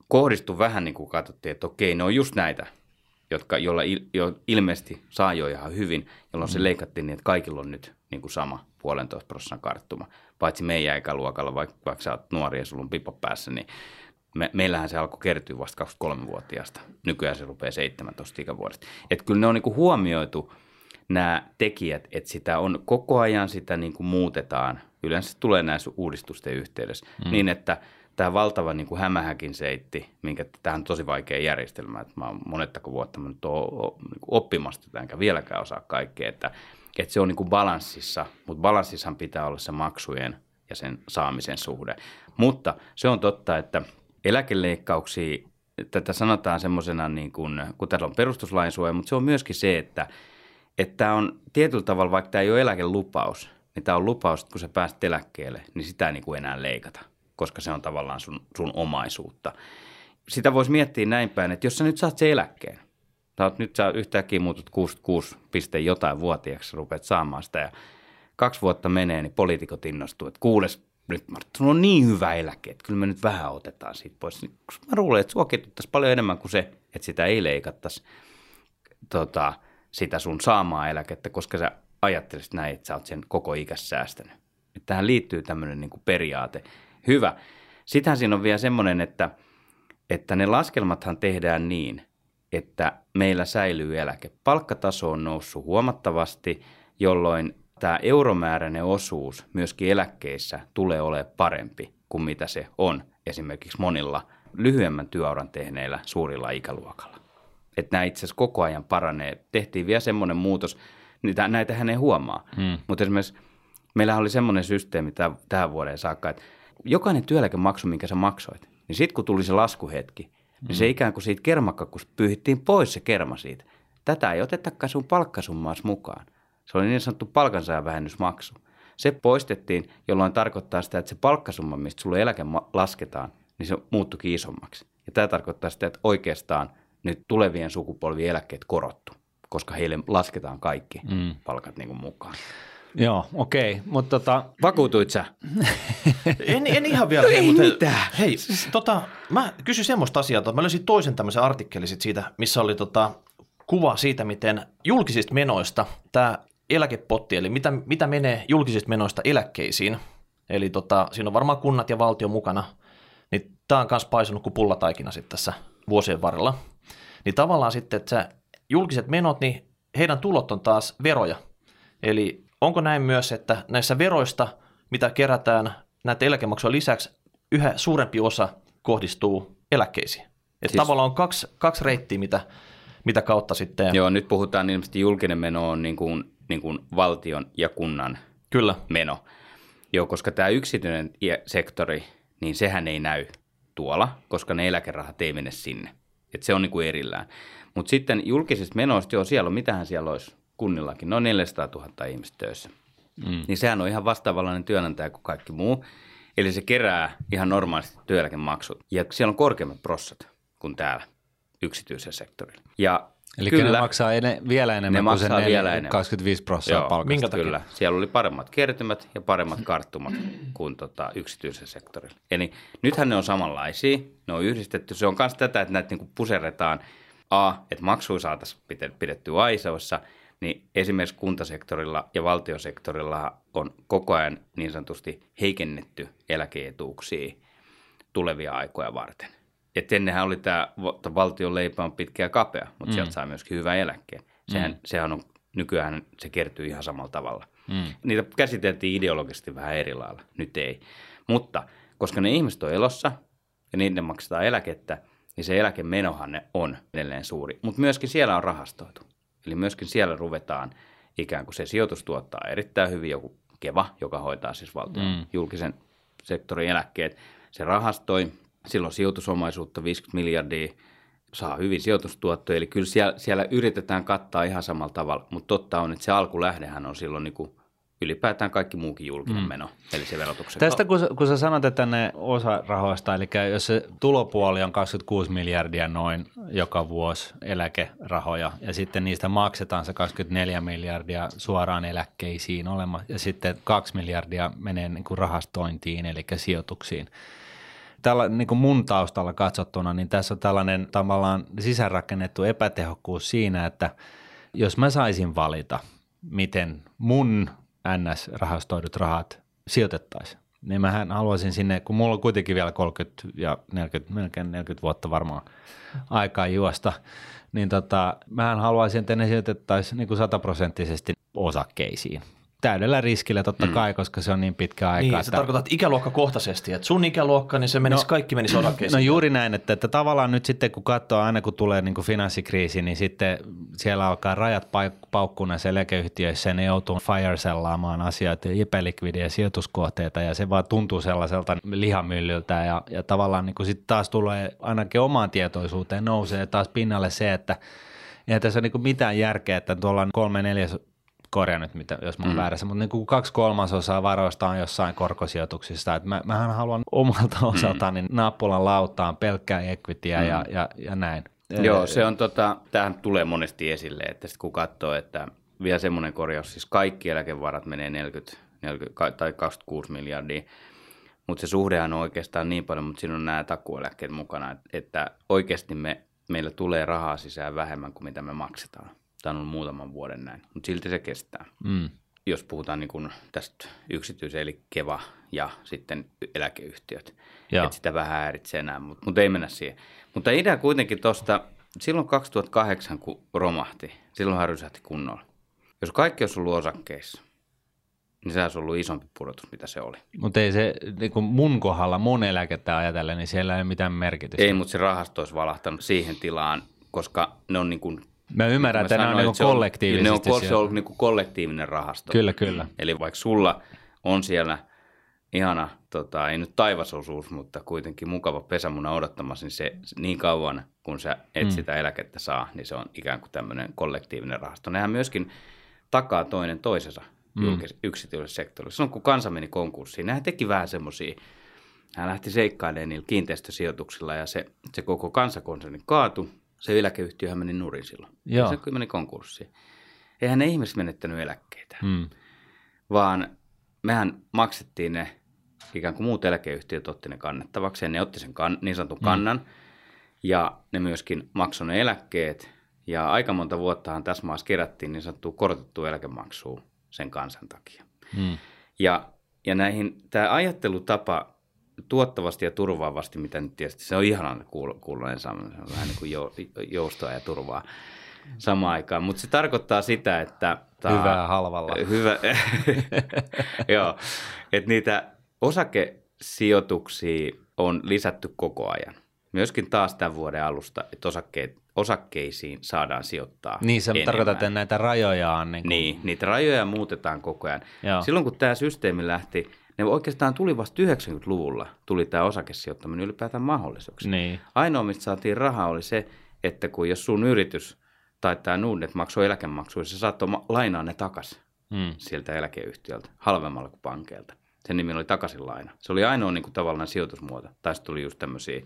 kohdistui vähän niin kuin katsottiin, että okei, ne on just näitä, jotka, joilla il, jo ilmeisesti saa jo ihan hyvin, jolloin mm. se leikattiin niin, että kaikilla on nyt niin kuin sama puolentoista prosentin karttuma. Paitsi meidän ikäluokalla, vaikka, vaikka sä oot nuori ja sulla on pipo päässä, niin me, meillähän se alkoi kertyä vasta 23-vuotiaasta. Nykyään se rupeaa 17 ikävuodesta. Että kyllä ne on niin kuin huomioitu nämä tekijät, että sitä on koko ajan sitä niin kuin muutetaan. Yleensä tulee näissä uudistusten yhteydessä mm. niin, että tämä valtava niin kuin hämähäkin seitti, minkä tämä on tosi vaikea järjestelmä, että mä oon monettako vuotta mä nyt oon niin oppimasta enkä vieläkään osaa kaikkea, että, että se on niin kuin balanssissa, mutta balanssissahan pitää olla se maksujen ja sen saamisen suhde. Mutta se on totta, että – eläkeleikkauksia, tätä sanotaan semmoisena, niin kuin, kun täällä on perustuslain suoja, mutta se on myöskin se, että, että tämä on tietyllä tavalla, vaikka tämä ei ole eläkelupaus, niin tämä on lupaus, että kun sä pääset eläkkeelle, niin sitä ei niin kuin enää leikata, koska se on tavallaan sun, sun omaisuutta. Sitä voisi miettiä näin päin, että jos sä nyt saat se eläkkeen, sä oot, nyt sä yhtäkkiä muutut 66 piste jotain vuotiaaksi, rupeat saamaan sitä ja kaksi vuotta menee, niin poliitikot innostuu, että kuules nyt Martta, sulla on niin hyvä eläke, että kyllä me nyt vähän otetaan siitä pois. Niin, mä luulen, että sua paljon enemmän kuin se, että sitä ei leikattaisi tota, sitä sun saamaa eläkettä, koska sä ajattelisit näin, että sä oot sen koko ikässä säästänyt. Että tähän liittyy tämmöinen niin kuin periaate. Hyvä. Sitähän siinä on vielä semmoinen, että, että ne laskelmathan tehdään niin, että meillä säilyy eläke. Palkkataso on noussut huomattavasti, jolloin tämä euromääräinen osuus myöskin eläkkeissä tulee olemaan parempi kuin mitä se on esimerkiksi monilla lyhyemmän työuran tehneillä suurilla ikäluokalla. Että nämä itse asiassa koko ajan paranee. Tehtiin vielä semmoinen muutos, niitä, näitä hän ei huomaa. Hmm. Mutta esimerkiksi meillä oli semmoinen systeemi tähän vuoden saakka, että jokainen työeläkemaksu, minkä sä maksoit, niin sitten kun tuli se laskuhetki, niin hmm. se ikään kuin siitä kermakkakusta pyyhittiin pois se kerma siitä. Tätä ei otetakaan sun palkkasummaas mukaan. Se oli niin sanottu palkansaajavähennysmaksu. Se poistettiin, jolloin tarkoittaa sitä, että se palkkasumma, mistä sulle eläke lasketaan, niin se muuttuikin isommaksi. Ja tämä tarkoittaa sitä, että oikeastaan nyt tulevien sukupolvien eläkkeet korottu, koska heille lasketaan kaikki mm. palkat niin kuin mukaan. Joo, okei, okay. mutta tota... Vakuutuit sä? en, en ihan vielä. Ei mutta mitään. Hei, tota, mä kysyn semmoista asiaa, että mä löysin toisen tämmöisen artikkelin siitä, missä oli tota, kuva siitä, miten julkisista menoista tämä eläkepotti, eli mitä, mitä menee julkisista menoista eläkkeisiin, eli tota, siinä on varmaan kunnat ja valtio mukana, niin tämä on myös paisunut kuin pullataikina sitten tässä vuosien varrella. Niin tavallaan sitten, että se julkiset menot, niin heidän tulot on taas veroja. Eli onko näin myös, että näissä veroista, mitä kerätään näitä eläkemaksuja lisäksi, yhä suurempi osa kohdistuu eläkkeisiin? Että siis... tavallaan on kaksi, kaksi reittiä, mitä, mitä kautta sitten... Joo, nyt puhutaan ilmeisesti julkinen meno on niin kuin niin kuin valtion ja kunnan Kyllä. meno. Joo, koska tämä yksityinen sektori, niin sehän ei näy tuolla, koska ne eläkerahat ei mene sinne. Et se on niin kuin erillään. Mutta sitten julkisista menoista, joo, siellä on, mitähän siellä olisi kunnillakin, noin 400 000 ihmistä töissä. Mm. Niin sehän on ihan vastaavallainen työnantaja kuin kaikki muu. Eli se kerää ihan normaalisti työeläkemaksut. Ja siellä on korkeammat prossat kuin täällä yksityisellä sektorilla. Ja Eli kyllä, ne maksaa ene, vielä enemmän ne kuin maksaa se vielä enemmän. 25 prosenttia palkasta. Minkä takia? Kyllä, siellä oli paremmat kertymät ja paremmat karttumat kuin tota, yksityisen sektorilla. Eli nythän ne on samanlaisia, ne on yhdistetty. Se on myös tätä, että näitä niinku puseretaan A, että maksuja saataisiin pidettyä aisoissa, niin esimerkiksi kuntasektorilla ja valtiosektorilla on koko ajan niin sanotusti heikennetty eläkeetuuksia tulevia aikoja varten. Et ennenhän oli tämä valtion leipä on pitkä ja kapea, mutta mm. sieltä saa myöskin hyvän eläkkeen. Sehän, mm. sehän on, nykyään se kertyy ihan samalla tavalla. Mm. Niitä käsiteltiin ideologisesti vähän eri lailla, nyt ei. Mutta koska ne ihmiset on elossa ja niiden maksetaan eläkettä, niin se eläkemenohan ne on edelleen suuri. Mutta myöskin siellä on rahastoitu. Eli myöskin siellä ruvetaan ikään kuin se sijoitus tuottaa erittäin hyvin joku Keva, joka hoitaa siis valtion mm. julkisen sektorin eläkkeet. Se rahastoi silloin sijoitusomaisuutta 50 miljardia, saa hyvin sijoitustuottoja, eli kyllä siellä, siellä yritetään kattaa ihan samalla tavalla, mutta totta on, että se alkulähdehän on silloin niin kuin ylipäätään kaikki muukin julkinen mm. meno, eli se verotuksen Tästä kun, kun sä sanot, että ne osa rahoista, eli jos se tulopuoli on 26 miljardia noin joka vuosi eläkerahoja, ja sitten niistä maksetaan se 24 miljardia suoraan eläkkeisiin olema, ja sitten 2 miljardia menee niin kuin rahastointiin, eli sijoituksiin. Tällä niin kuin mun taustalla katsottuna, niin tässä on tällainen tavallaan sisäänrakennettu epätehokkuus siinä, että jos mä saisin valita, miten mun NS-rahastoidut rahat sijoitettaisiin. Niin mähän haluaisin sinne, kun mulla on kuitenkin vielä 30 ja 40, melkein 40 vuotta varmaan aikaa juosta, niin tota, mähän haluaisin, että ne sijoitettaisiin niin kuin sataprosenttisesti osakkeisiin täydellä riskillä totta mm. kai, koska se on niin pitkä aika. Niin, että... se tarkoittaa ikäluokkakohtaisesti, että sun ikäluokka, niin se menisi, no, kaikki menisi osakkeisiin. No juuri näin, että, että tavallaan nyt sitten kun katsoo aina kun tulee niin kuin finanssikriisi, niin sitten siellä alkaa rajat paukkuu näissä eläkeyhtiöissä ja ne joutuu fire-sellaamaan asioita, epälikvidiä sijoituskohteita ja se vaan tuntuu sellaiselta lihamyllyltä ja, ja tavallaan niin kuin sitten taas tulee ainakin omaan tietoisuuteen nousee taas pinnalle se, että Eihän tässä ole niin mitään järkeä, että tuolla on kolme neljäs korjaa nyt, mitä, jos mä oon mm. väärässä, mutta niin kuin kaksi kolmasosaa varoista on jossain korkosijoituksista. Et mä, mähän haluan omalta osaltani mm. nappulan lautaan pelkkää equityä mm. ja, ja, ja näin. Joo, se on tota, tämähän tulee monesti esille, että sitten kun katsoo, että vielä semmoinen korjaus, siis kaikki eläkevarat menee 40, 40 tai 26 miljardia, mutta se suhdehan on oikeastaan niin paljon, mutta siinä on nämä takueläkkeet mukana, että oikeasti me, meillä tulee rahaa sisään vähemmän kuin mitä me maksetaan. Tämä on ollut muutaman vuoden näin, mutta silti se kestää. Mm. Jos puhutaan niin kuin tästä yksityisen, eli Keva ja sitten eläkeyhtiöt. Että sitä vähän häiritsee enää, mutta, mutta ei mennä siihen. Mutta idea kuitenkin tuosta, silloin 2008 kun romahti, silloin rysähti kunnolla. Jos kaikki olisi ollut osakkeissa, niin se olisi ollut isompi pudotus, mitä se oli. Mutta ei se niin kuin mun kohdalla, mun eläkettä ajatellen, niin siellä ei ole mitään merkitystä. Ei, mutta se rahasto olisi valahtanut siihen tilaan, koska ne on niin kuin Mä ymmärrän, että nämä on niin kollektiivisesti. Ne on, se on niin kollektiivinen rahasto. Kyllä, kyllä. Eli vaikka sulla on siellä ihana, tota, ei nyt taivasosuus, mutta kuitenkin mukava pesämuna odottamassa, niin se niin kauan, kun sä et mm. sitä eläkettä saa, niin se on ikään kuin tämmöinen kollektiivinen rahasto. Nehän myöskin takaa toinen toisensa mm. yksityiselle sektorille. Silloin kun kansa meni konkurssiin, nehän teki vähän semmoisia, hän lähti seikkailemaan niillä kiinteistösijoituksilla ja se, se koko kansakonserni kaatui se eläkeyhtiöhän meni nurin silloin. Joo. Se meni konkurssiin. Eihän ne ihmiset menettänyt eläkkeitä, hmm. vaan mehän maksettiin ne, ikään kuin muut eläkeyhtiöt otti ne kannettavaksi, ja ne otti sen kan, niin sanotun hmm. kannan, ja ne myöskin maksoi ne eläkkeet, ja aika monta vuottahan tässä maassa kerättiin niin sanottua korotettua eläkemaksua sen kansan takia. Hmm. Ja, ja näihin, tämä ajattelutapa tuottavasti ja turvaavasti, mitä nyt tietysti se on ihanan kuulonen se on vähän niin kuin joustoa ja turvaa samaan aikaan, mutta se tarkoittaa sitä, että... Taa, Hyvää halvalla. Hyvä, joo, että niitä osakesijoituksia on lisätty koko ajan. Myöskin taas tämän vuoden alusta, että osakkeet, osakkeisiin saadaan sijoittaa Niin, se tarkoittaa, että näitä rajoja on... Niin, kuin... niin, niitä rajoja muutetaan koko ajan. Joo. Silloin kun tämä systeemi lähti ne oikeastaan tuli vasta 90-luvulla, tuli tämä osakesijoittaminen ylipäätään mahdolliseksi. Niin. Ainoa, mistä saatiin rahaa, oli se, että kun jos sun yritys tai tämä Nordnet maksoi eläkemaksuja, se saattoi lainaa ne takaisin hmm. sieltä eläkeyhtiöltä, halvemmalla kuin pankeilta. Sen nimi oli takaisin laina. Se oli ainoa niin kuin, tavallaan sijoitusmuoto. Tai tuli just tämmöisiä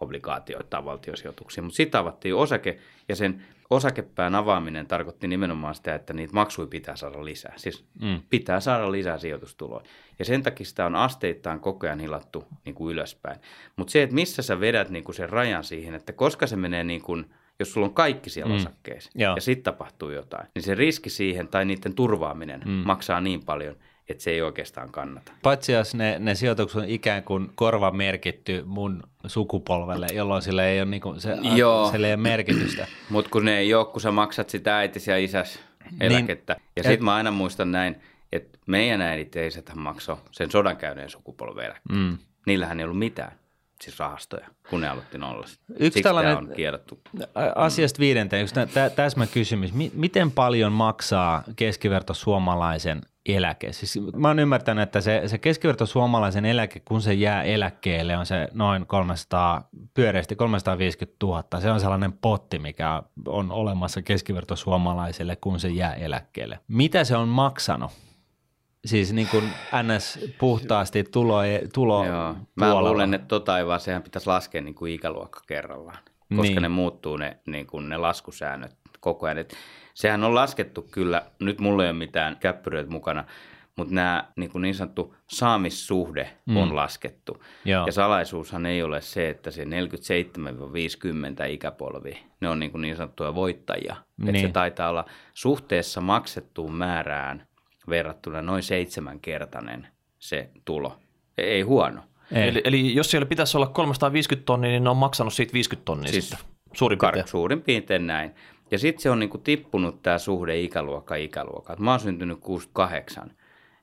obligaatioita tai valtiosijoituksia. Mutta sitten avattiin osake, ja sen osakepään avaaminen tarkoitti nimenomaan sitä, että niitä maksuja pitää saada lisää. Siis mm. pitää saada lisää sijoitustuloja. Ja sen takia sitä on asteittain koko ajan hilattu niin kuin ylöspäin. Mutta se, että missä sä vedät niin kuin sen rajan siihen, että koska se menee niin kuin, jos sulla on kaikki siellä mm. osakkeissa Joo. ja sitten tapahtuu jotain, niin se riski siihen tai niiden turvaaminen mm. maksaa niin paljon, että se ei oikeastaan kannata. Paitsi jos ne, ne sijoitukset on ikään kuin korva merkitty mun sukupolvelle, jolloin sillä ei ole, niinku, se, Joo. sille ei ole merkitystä. Mutta kun ne ei ole, kun sä maksat sitä äitis ja isäs eläkettä. Niin, ja sitten mä aina muistan näin, että meidän äidit ja isäthän maksoi sen sodan käyneen sukupolven eläkettä. Mm. Niillähän ei ollut mitään siis rahastoja, kun ne aloitti nollasta. Yksi Siksi tällainen on kielletty. Asiasta viidenteen, yksi tä, täsmä kysymys. Miten paljon maksaa keskiverto suomalaisen eläke? Siis mä oon ymmärtänyt, että se, se keskiverto suomalaisen eläke, kun se jää eläkkeelle, on se noin 300, pyöreästi 350 000. Se on sellainen potti, mikä on olemassa keskiverto suomalaiselle, kun se jää eläkkeelle. Mitä se on maksanut siis niin kuin ns. puhtaasti tulo, tulo Joo. Mä luulen, että tota ei vaan, sehän pitäisi laskea niin kuin ikäluokka kerrallaan, koska niin. ne muuttuu ne, niin kuin ne laskusäännöt koko ajan. Et sehän on laskettu kyllä, nyt mulla ei ole mitään käppyröitä mukana, mutta nämä niin, kuin niin sanottu saamissuhde mm. on laskettu. Joo. Ja salaisuushan ei ole se, että se 47-50 ikäpolvi, ne on niin, kuin niin sanottuja voittajia. Niin. Että se taitaa olla suhteessa maksettuun määrään verrattuna noin seitsemänkertainen se tulo. Ei huono. Ei. Eli, eli jos siellä pitäisi olla 350 tonnia, niin ne on maksanut siitä 50 tonnia siis sitten. Suurin piirtein. Kar- suurin piirtein näin. Ja sitten se on niinku tippunut tämä suhde ikäluokka ikäluokka. Mä oon syntynyt 68,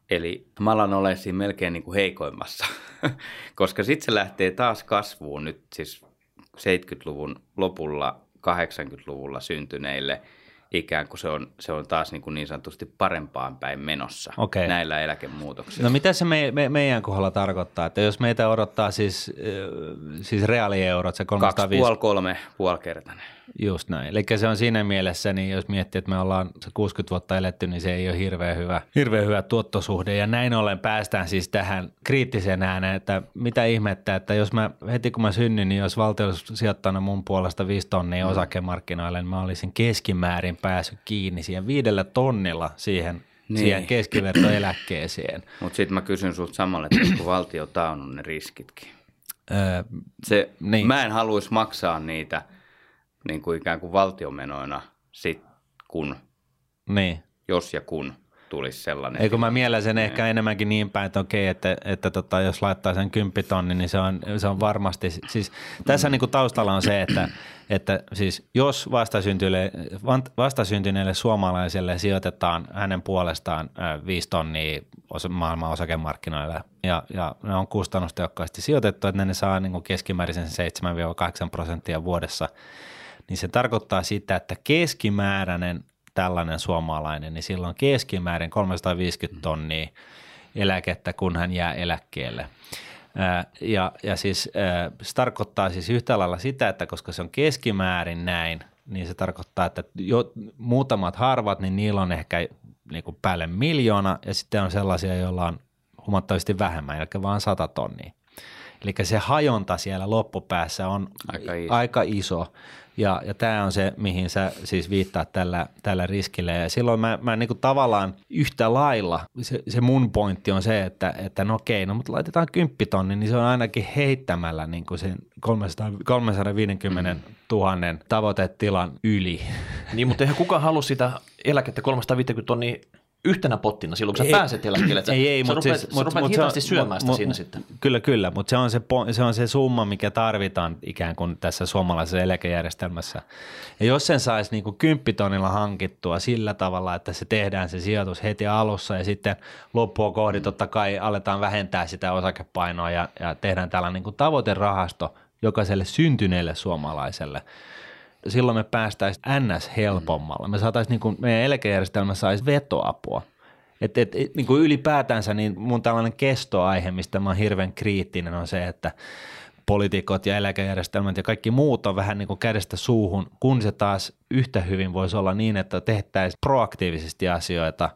eli mä alan olla siinä melkein niinku heikoimmassa, koska sitten se lähtee taas kasvuun nyt siis 70-luvun lopulla, 80-luvulla syntyneille – ikään kuin se on, se on taas niin, kuin niin sanotusti parempaan päin menossa okay. näillä eläkemuutoksilla. No mitä se me, me, meidän kohdalla tarkoittaa, että jos meitä odottaa siis, siis reaalieurot, se 350... Kaksi puoli kolme puolikertainen. Just näin. Eli se on siinä mielessä, niin jos miettii, että me ollaan se 60 vuotta eletty, niin se ei ole hirveän hyvä, hirveän hyvä tuottosuhde. Ja näin ollen päästään siis tähän kriittiseen ääneen, että mitä ihmettä, että jos mä heti kun mä synnyin, niin jos valtio olisi sijoittanut mun puolesta 5 tonnia mm. osakemarkkinoille, niin mä olisin keskimäärin päässyt kiinni siihen viidellä tonnilla siihen niin. siihen keskivertoeläkkeeseen. Mutta sitten mä kysyn sulta samalla, että kun valtio taannut ne riskitkin. Öö, se, niin. Mä en haluaisi maksaa niitä – niin kuin ikään kuin valtiomenoina sit kun, niin. jos ja kun tulisi sellainen. Eikö mä mielen sen ehkä niin. enemmänkin niin päin, että okei, että, että tota, jos laittaa sen kymppitonni, niin se on, se on varmasti, siis tässä mm. niin kuin taustalla on se, että, että siis jos vastasyntyneelle, vastasyntyneelle suomalaiselle sijoitetaan hänen puolestaan viisi tonnia maailman osakemarkkinoille ja, ja ne on kustannustehokkaasti sijoitettu, että ne saa niin kuin keskimäärin 7-8 prosenttia vuodessa – niin se tarkoittaa sitä, että keskimääräinen tällainen suomalainen, niin silloin keskimäärin 350 tonnia eläkettä, kun hän jää eläkkeelle. Ja, ja siis se tarkoittaa siis yhtä lailla sitä, että koska se on keskimäärin näin, niin se tarkoittaa, että jo muutamat harvat, niin niillä on ehkä niin kuin päälle miljoona ja sitten on sellaisia, joilla on huomattavasti vähemmän, eli vaan 100 tonnia. Eli se hajonta siellä loppupäässä on aika iso. Aika iso. Ja, ja tämä on se, mihin sä siis viittaat tällä, tällä riskillä. Ja silloin mä, mä niin kuin tavallaan yhtä lailla, se, se mun pointti on se, että, että no okei, no mutta laitetaan kymppitonni, niin se on ainakin heittämällä niin kuin sen 300, 350 000 tavoitetilan yli. Niin, mutta eihän kukaan halua sitä eläkettä 350 tonnia yhtenä pottina silloin, kun sä ei, pääset eläkkeelle. Ei, ei, mutta rupeat, siis, mut, rupeat hitaasti syömään sitä mut, siinä sitten. Kyllä, kyllä, mutta se on se, se on se summa, mikä tarvitaan ikään kuin tässä suomalaisessa eläkejärjestelmässä. Ja jos sen saisi niin kuin kymppitonilla hankittua sillä tavalla, että se tehdään se sijoitus heti alussa ja sitten loppua kohdi totta kai aletaan vähentää sitä osakepainoa ja, ja tehdään tällainen niin kuin tavoiterahasto jokaiselle syntyneelle suomalaiselle – silloin me päästäisiin ns. helpommalla. Me saataisiin, niin kuin, meidän eläkejärjestelmä saisi vetoapua. Et, et, et, niin kuin ylipäätänsä niin mun tällainen kestoaihe, mistä mä oon hirveän kriittinen, on se, että poliitikot ja eläkejärjestelmät ja kaikki muut on vähän niin kuin kädestä suuhun, kun se taas yhtä hyvin voisi olla niin, että tehtäisiin proaktiivisesti asioita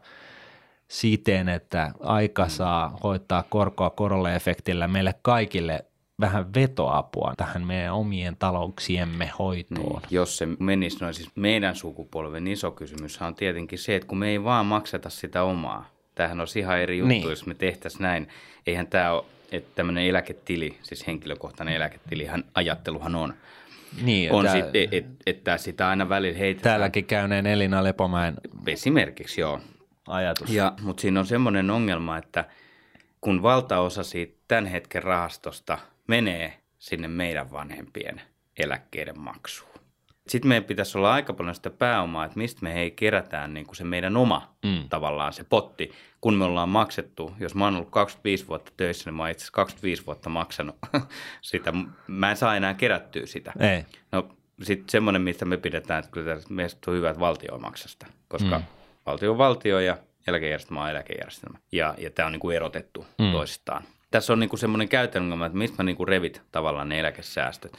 siten, että aika saa hoitaa korkoa korolle efektillä meille kaikille vähän vetoapua tähän meidän omien talouksiemme hoitoon. Niin, jos se menisi noin, siis meidän sukupolven iso kysymys on tietenkin se, että kun me ei vaan makseta sitä omaa. Tämähän on ihan eri juttu, niin. jos me tehtäisiin näin. Eihän tämä ole, että tämmöinen eläketili, siis henkilökohtainen eläketilihan ajatteluhan on. Niin, on tää, sit, et, et, että sitä aina välillä heitetään. Täälläkin käyneen Elina Lepomäen Esimerkiksi joo. Ajatus. Ja, mutta siinä on semmoinen ongelma, että kun valtaosa siitä tämän hetken rahastosta – menee sinne meidän vanhempien eläkkeiden maksuun. Sitten meidän pitäisi olla aika paljon sitä pääomaa, että mistä me ei kerätään niin kuin se meidän oma mm. tavallaan se potti, kun me ollaan maksettu. Jos mä oon ollut 25 vuotta töissä, niin mä oon itse 25 vuotta maksanut sitä. Mä en saa enää kerättyä sitä. Ei. No sitten semmoinen, mistä me pidetään, että kyllä meistä on hyvä, että valtio maksasta, koska mm. valtio on valtio ja eläkejärjestelmä on eläkejärjestelmä. Ja, ja tämä on niin kuin erotettu mm. toisistaan tässä on niinku semmoinen käytännön että mistä mä niinku revit tavallaan ne eläkesäästöt.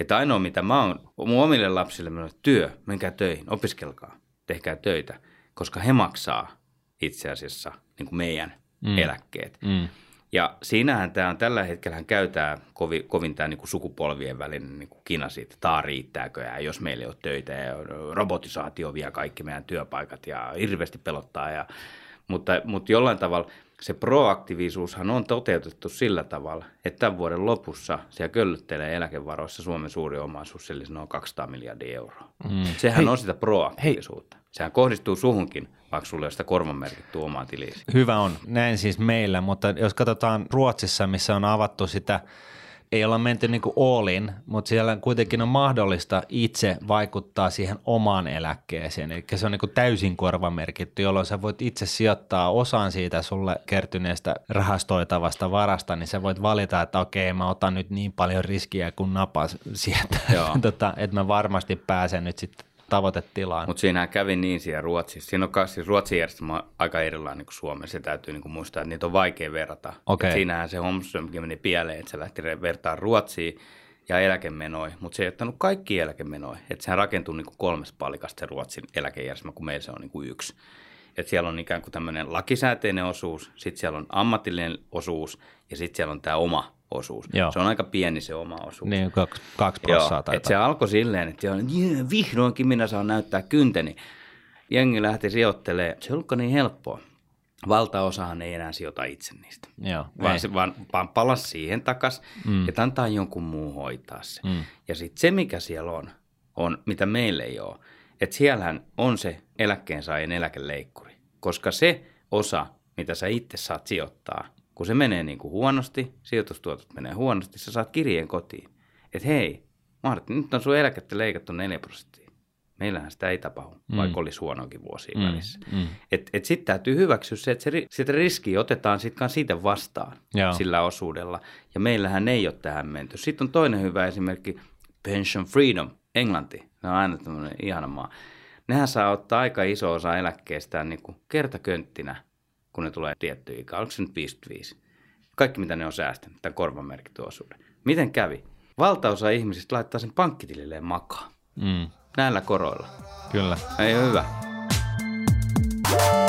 Että ainoa mitä mä oon mun omille lapsille, mä työ, menkää töihin, opiskelkaa, tehkää töitä, koska he maksaa itse asiassa niin kuin meidän mm. eläkkeet. Mm. Ja siinähän tämä on tällä hetkellä käy tämä kovin, kovin tämä niin kuin sukupolvien välinen niin kuin kina siitä, että tämä riittääkö ja jos meillä ei ole töitä ja robotisaatio vie kaikki meidän työpaikat ja hirveästi pelottaa. Ja, mutta, mutta jollain tavalla se proaktiivisuushan on toteutettu sillä tavalla, että tämän vuoden lopussa siellä köllyttelee eläkevaroissa Suomen suuri omaisuus, eli noin 200 miljardia euroa. Mm. Sehän hei, on sitä proaktiivisuutta. Hei. Sehän kohdistuu suhunkin, vaikka sulle on sitä korvanmerkitty omaan tiliin. Hyvä on, näin siis meillä, mutta jos katsotaan Ruotsissa, missä on avattu sitä ei olla menty niin kuin all in, mutta siellä kuitenkin on mahdollista itse vaikuttaa siihen omaan eläkkeeseen. Eli se on niin kuin täysin korvamerkitty, jolloin sä voit itse sijoittaa osan siitä sulle kertyneestä rahastoitavasta varasta, niin sä voit valita, että okei, mä otan nyt niin paljon riskiä kuin napas sieltä, tota, että mä varmasti pääsen nyt sitten tavoitetilaan. Mutta siinähän kävi niin siellä Ruotsissa. Siinä on siis Ruotsin järjestelmä aika erilainen kuin Suomessa. Se täytyy niin kuin muistaa, että niitä on vaikea verrata. Okay. siinähän se Holmströmkin meni pieleen, että se lähti vertaa Ruotsiin ja eläkemenoja, mutta se ei ottanut kaikki eläkemenoja. Että sehän rakentuu niin kuin kolmesta palikasta se Ruotsin eläkejärjestelmä, kun meillä se on niin kuin yksi. Että siellä on ikään kuin tämmöinen lakisääteinen osuus, sitten siellä on ammatillinen osuus ja sitten siellä on tämä oma osuus. Joo. Se on aika pieni se oma osuus. Niin, kaksi, kaksi prosenttia. Että se alkoi silleen, että yeah, vihdoinkin minä saan näyttää kynteni. Jengi lähti sijoittelemaan. Se ollutko niin helppoa. Valtaosahan ei enää sijoita itse niistä. Joo, vaan, se, vaan, vaan palas siihen takas, mm. että antaa jonkun muun hoitaa se. Mm. Ja sitten se, mikä siellä on, on, mitä meillä ei ole, että siellähän on se eläkkeensaajan eläkeleikkuri. Koska se osa, mitä sä itse saat sijoittaa, kun se menee niin kuin huonosti, sijoitustuotot menee huonosti, sä saat kirjeen kotiin. Että hei, Martti, nyt on sun eläkettä leikattu 4 prosenttia. Meillähän sitä ei tapahdu, mm. vaikka olisi huonokin vuosia mm. välissä. Mm. Et, et sitten täytyy hyväksyä se, että se, sitä riskiä otetaan sitten siitä vastaan Joo. sillä osuudella. Ja meillähän ei ole tähän menty. Sitten on toinen hyvä esimerkki, Pension Freedom, Englanti. Ne on aina tämmöinen ihana maa. Nehän saa ottaa aika iso osa eläkkeestään niin kuin kertakönttinä – kun ne tulee tietty ikä. Oliko se nyt 55? Kaikki, mitä ne on säästänyt, tämän korvamerkitty osuuden. Miten kävi? Valtaosa ihmisistä laittaa sen pankkitililleen makaa. Mm. Näillä koroilla. Kyllä. Ei ole hyvä.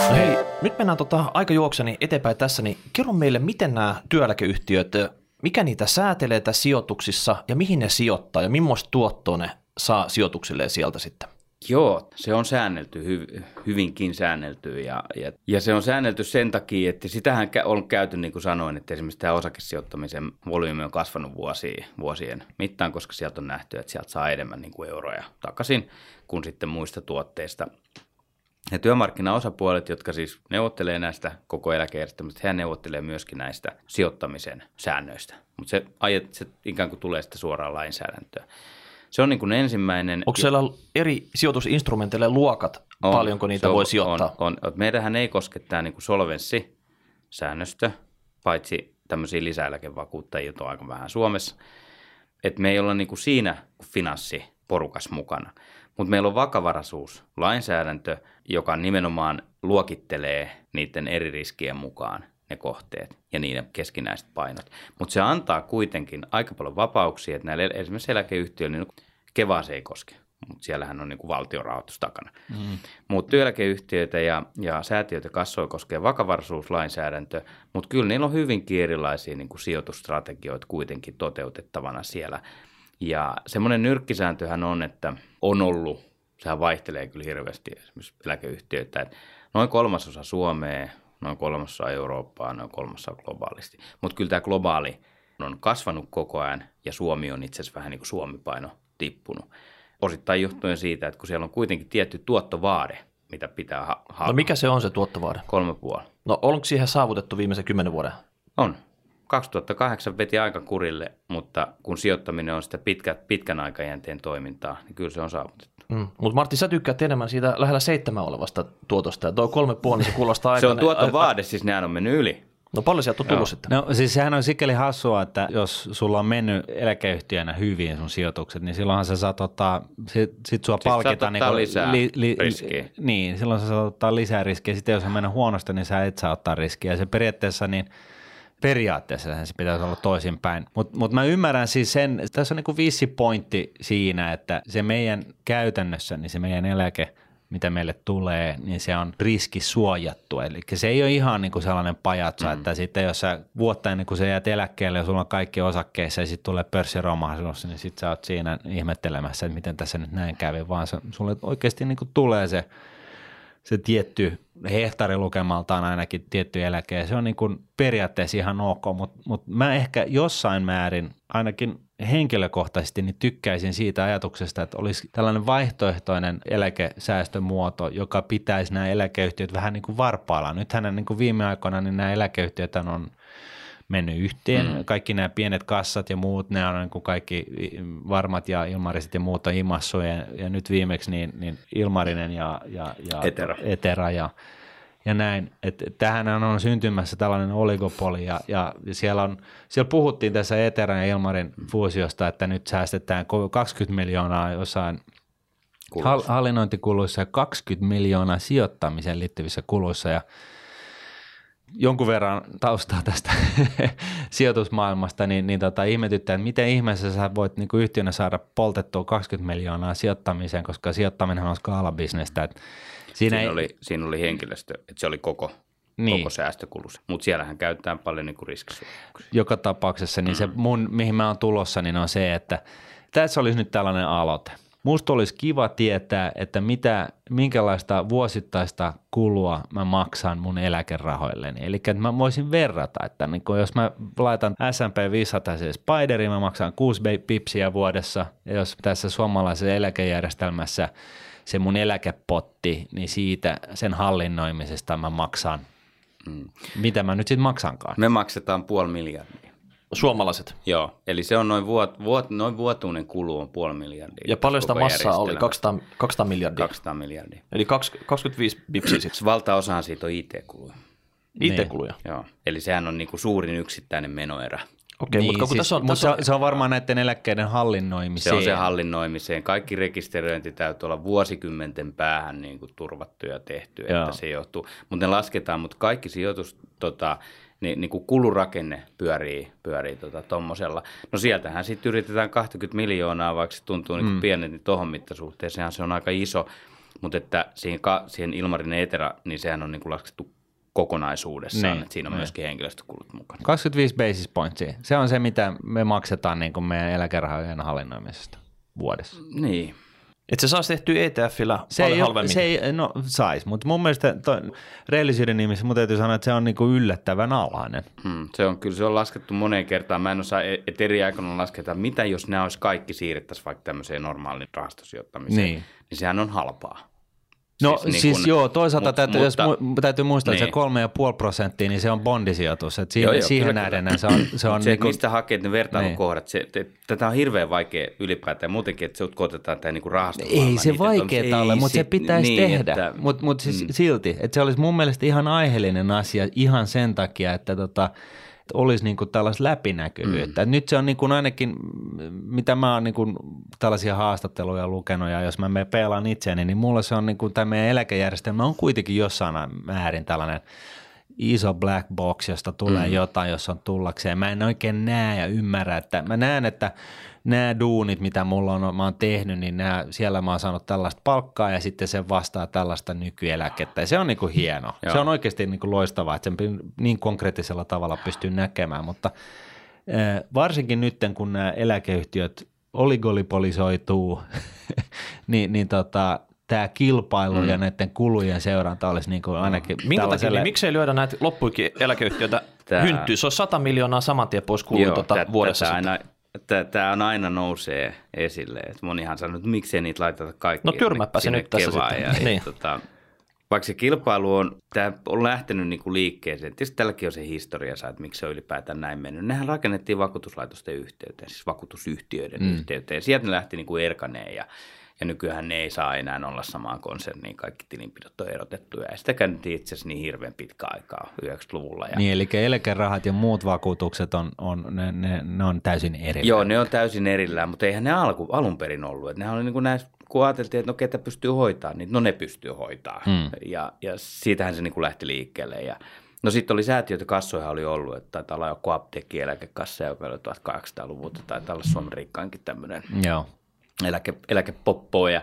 No hei, nyt mennään tota aika juokseni eteenpäin tässä, niin kerro meille, miten nämä työeläkeyhtiöt, mikä niitä säätelee tässä sijoituksissa ja mihin ne sijoittaa ja millaista tuottoa ne saa sijoituksilleen sieltä sitten? Joo, se on säännelty, hy, hyvinkin säännelty ja, ja, ja se on säännelty sen takia, että sitähän on käyty niin kuin sanoin, että esimerkiksi tämä osakesijoittamisen volyymi on kasvanut vuosien, vuosien mittaan, koska sieltä on nähty, että sieltä saa enemmän niin kuin euroja takaisin kuin sitten muista tuotteista. Ja työmarkkinaosapuolet, jotka siis neuvottelee näistä koko eläkejärjestelmistä, he neuvottelee myöskin näistä sijoittamisen säännöistä, mutta se, se ikään kuin tulee sitten suoraan lainsäädäntöön. Se on niin kuin ensimmäinen. Onko siellä eri sijoitusinstrumenteille luokat, on, paljonko niitä on, voi sijoittaa? On, on. Meidähän ei koske tämä niin solvenssisäännöstö, paitsi tämmöisiä lisäeläkevakuuttajia on aika vähän Suomessa. Et me ei olla niin kuin siinä finanssiporukas mukana. Mutta meillä on vakavaraisuus, lainsäädäntö, joka nimenomaan luokittelee niiden eri riskien mukaan ne kohteet ja niiden keskinäiset painot. Mutta se antaa kuitenkin aika paljon vapauksia, että näille esimerkiksi eläkeyhtiöille niin Keva se ei koske, mutta siellähän on niin kuin valtiorahoitus takana. Mm. Mutta työeläkeyhtiöitä ja, ja säätiöitä kassoja koskee vakavaraisuuslainsäädäntö, mutta kyllä niillä on hyvinkin erilaisia niin kuin sijoitusstrategioita kuitenkin toteutettavana siellä. Ja semmoinen nyrkkisääntöhän on, että on ollut, sehän vaihtelee kyllä hirveästi esimerkiksi eläkeyhtiöitä, että noin kolmasosa Suomea noin kolmassa Eurooppaa, noin kolmassa globaalisti. Mutta kyllä tämä globaali on kasvanut koko ajan ja Suomi on itse asiassa vähän niin kuin Suomi-paino tippunut. Osittain johtuen siitä, että kun siellä on kuitenkin tietty tuottovaade, mitä pitää ha- ha- No mikä se on se tuottovaade? Kolme puoli. No onko siihen saavutettu viimeisen kymmenen vuoden? On. 2008 veti aika kurille, mutta kun sijoittaminen on sitä pitkä, pitkän aikajänteen toimintaa, niin kyllä se on saavutettu. Mm. Mutta Martti, sä tykkäät enemmän siitä lähellä seitsemän olevasta tuotosta, ja tuo kolme puoli, se kuulostaa aika... se on tuottovaade, siis nehän on mennyt yli. No paljon sieltä on tullut Joo. sitten? No siis sehän on sikäli hassua, että jos sulla on mennyt eläkeyhtiönä hyvin sun sijoitukset, niin silloinhan sä saat ottaa, sit, sit sua sit palkita niin lisää li, li, riskiä. Niin, silloin sä saat ottaa lisää riskiä. Sitten jos on mennyt huonosti, niin sä et saa ottaa riskiä. Ja se periaatteessa niin – periaatteessa se pitäisi olla toisinpäin. Mutta mut mä ymmärrän siis sen, tässä on niinku vissi pointti siinä, että se meidän käytännössä, niin se meidän eläke mitä meille tulee, niin se on riski suojattu. Eli se ei ole ihan niin kuin sellainen pajatso, mm. että sitten jos sä vuotta ennen kuin sä jäät eläkkeelle ja sulla on kaikki osakkeissa ja sitten tulee pörssiromahdus, niin sitten sä oot siinä ihmettelemässä, että miten tässä nyt näin kävi, vaan se, sulle oikeasti niin kuin tulee se, se tietty hehtaarilukemaltaan ainakin tietty eläke se on niin kuin periaatteessa ihan ok, mutta, mutta mä ehkä jossain määrin ainakin henkilökohtaisesti niin tykkäisin siitä ajatuksesta, että olisi tällainen vaihtoehtoinen eläkesäästömuoto, joka pitäisi nämä eläkeyhtiöt vähän niin kuin varpaalla. Nythän niin kuin viime aikoina niin nämä eläkeyhtiöt on mennyt yhteen. Mm. Kaikki nämä pienet kassat ja muut, ne on niin kuin kaikki varmat ja ilmariset ja muut on imassu ja, ja nyt viimeksi niin, niin Ilmarinen ja, ja, ja Etera. Etera ja ja näin. Että tähän on syntymässä tällainen oligopoli ja, ja siellä, on, siellä puhuttiin tässä Eteran ja Ilmarin fuusiosta, että nyt säästetään 20 miljoonaa jossain hall- hallinnointikuluissa ja 20 miljoonaa sijoittamiseen liittyvissä kuluissa ja jonkun verran taustaa tästä sijoitusmaailmasta, niin, niin tota, ihmetyttää, että miten ihmeessä sä voit niin kuin yhtiönä saada poltettua 20 miljoonaa sijoittamiseen, koska sijoittaminen on skaalabisnestä. Että Siinä, siinä, ei... oli, siinä oli henkilöstö, että se oli koko, niin. koko säästökulus. Mutta siellähän käytetään paljon niin riskisuojeluksia. Joka tapauksessa, niin mm. se mun, mihin mä oon tulossa, niin on se, että tässä olisi nyt tällainen aloite. Musta olisi kiva tietää, että mitä, minkälaista vuosittaista kulua mä maksan mun eläkerahoilleni. Eli että mä voisin verrata, että niin jos mä laitan S&P 500 siis Spideriin, mä maksan 6 pipsiä vuodessa, ja jos tässä suomalaisessa eläkejärjestelmässä – se mun eläkepotti, niin siitä sen hallinnoimisesta mä maksan. Mm. Mitä mä nyt sitten maksankaan? Me maksetaan puoli miljardia. Suomalaiset? Joo, eli se on noin, vuot, vuot, noin vuotuinen kulu on puoli miljardia. Ja paljon sitä massaa oli? 200, 200 miljardia? 200 miljardia. Eli 20, 25 bipsiä sitten? Valtaosahan siitä on IT-kuluja. IT-kuluja? Niin. Joo, eli sehän on niinku suurin yksittäinen menoerä Okei, niin, mutta siis, tässä on, mutta tässä on, se on varmaan näiden eläkkeiden hallinnoimiseen. Se on se hallinnoimiseen. Kaikki rekisteröinti täytyy olla vuosikymmenten päähän niin kuin turvattu ja tehty, Joo. että se johtuu. Mutta ne lasketaan, mutta kaikki sijoitus, tota, niin, niin kuin kulurakenne pyörii, pyörii tuommoisella. Tota, no sieltähän sitten yritetään 20 miljoonaa, vaikka se tuntuu niin mm. pienet, niin tuohon mittasuhteeseen se on aika iso. Mutta että siihen, siihen Ilmarin Etera, niin sehän on niin kuin laskettu kokonaisuudessaan, niin, että siinä on niin. myöskin henkilöstökulut mukana. 25 basis pointsia, se on se, mitä me maksetaan niin kuin meidän eläkerahojen hallinnoimisesta vuodessa. Niin. Että se saisi tehtyä ETFillä se paljon ei, halvemmin. Se ei, no saisi, mutta mun mielestä toi, rehellisyyden nimissä mun täytyy sanoa, että se on niinku yllättävän alhainen. Hmm, se on kyllä, se on laskettu moneen kertaan. Mä en osaa, e- että eri aikana lasketaan, mitä jos nämä olisi kaikki siirrettäisiin vaikka tämmöiseen normaaliin rahastosijoittamiseen, niin. niin sehän on halpaa. No siis, niin siis kun, joo, toisaalta mut, täytyy, mutta, jos mu, täytyy muistaa, niin. että se kolme ja puoli prosenttia, niin se on bondisijoitus. Että siihen, joo, joo, siihen kyllä, nähden kyllä. se on... Se, on se niin kuin, mistä hakee ne vertailukohdat, niin. se, te, tätä on hirveän vaikea ylipäätään muutenkin, että se koetetaan tämä niin rahasto. Ei se vaikeaa ole, mutta se pitäisi niin, tehdä. Että, mutta mut siis mm. silti, että se olisi mun mielestä ihan aiheellinen asia ihan sen takia, että tota, olisi niin kuin tällaista läpinäkyvyyttä. Mm. Nyt se on niin kuin ainakin, mitä mä oon niin kuin tällaisia haastatteluja lukenut ja jos mä me pelaan itseäni, niin mulla se on niin kuin tämä meidän eläkejärjestelmä on kuitenkin jossain määrin tällainen iso black box, josta tulee mm. jotain, jos on tullakseen. Mä en oikein näe ja ymmärrä, että mä näen, että nämä duunit, mitä mulla on, mä oon tehnyt, niin nämä, siellä mä oon saanut tällaista palkkaa ja sitten se vastaa tällaista nykyeläkettä. Ja se on niin kuin hieno. Joo. Se on oikeasti niin kuin loistavaa, että sen niin konkreettisella tavalla pystyy näkemään, mutta varsinkin nyt, kun nämä eläkeyhtiöt oligolipolisoituu, niin, niin tota, tämä kilpailu mm. ja näiden kulujen seuranta olisi niin kuin ainakin Minkä takia, niin miksei lyödä näitä loppuikin eläkeyhtiöitä Tää... hynttyy? Se on 100 miljoonaa saman tien pois kuluja tuota vuodessa. Tätä aina, Tämä on aina nousee esille. että monihan sanoo, että miksei niitä laiteta kaikki. No tyrmäppä se nyt tässä sitten. Ja, niin. tota, vaikka se kilpailu on, tämä on lähtenyt niin kuin liikkeeseen, tietysti tälläkin on se historia, että miksi se on ylipäätään näin mennyt. Nehän rakennettiin vakuutuslaitosten yhteyteen, siis vakuutusyhtiöiden mm. yhteyteen. Sieltä ne lähti niin kuin erkaneen ja ja nykyään ne ei saa enää olla samaan konserniin, kaikki tilinpidot on erotettuja. Ja sitä käytiin itse asiassa niin hirveän pitkä aikaa 90-luvulla. Ja... Niin, eli eläkerahat ja muut vakuutukset on, on ne, ne, ne, on täysin erillään. Joo, ne on täysin erillään, mutta eihän ne alku, alun perin ollut. Että nehän oli niin kuin näissä, kun ajateltiin, että no ketä pystyy hoitaa, niin no ne pystyy hoitaa. Hmm. Ja, ja siitähän se niin kuin lähti liikkeelle. Ja, No sitten oli säätiöitä, kassoja oli ollut, että taitaa olla joku apteekkieläkekassa, joka oli 1800-luvulta, tai olla Suomen rikkaankin tämmöinen Joo eläke, eläkepoppoa ja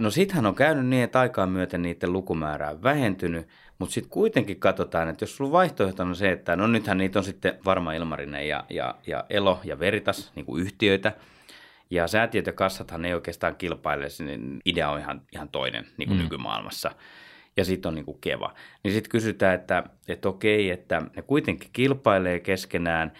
No sittenhän on käynyt niin, että aikaan myöten niiden lukumäärä on vähentynyt, mutta sitten kuitenkin katsotaan, että jos sulla vaihtoehto on se, että no nythän niitä on sitten Varma Ilmarinen ja, ja, ja Elo ja Veritas niin kuin yhtiöitä, ja säätiöt ja kassathan ei oikeastaan kilpaile, niin idea on ihan, ihan toinen niin kuin mm. nykymaailmassa. Ja sitten on niin kuin Keva. Niin sitten kysytään, että, että okei, että ne kuitenkin kilpailee keskenään,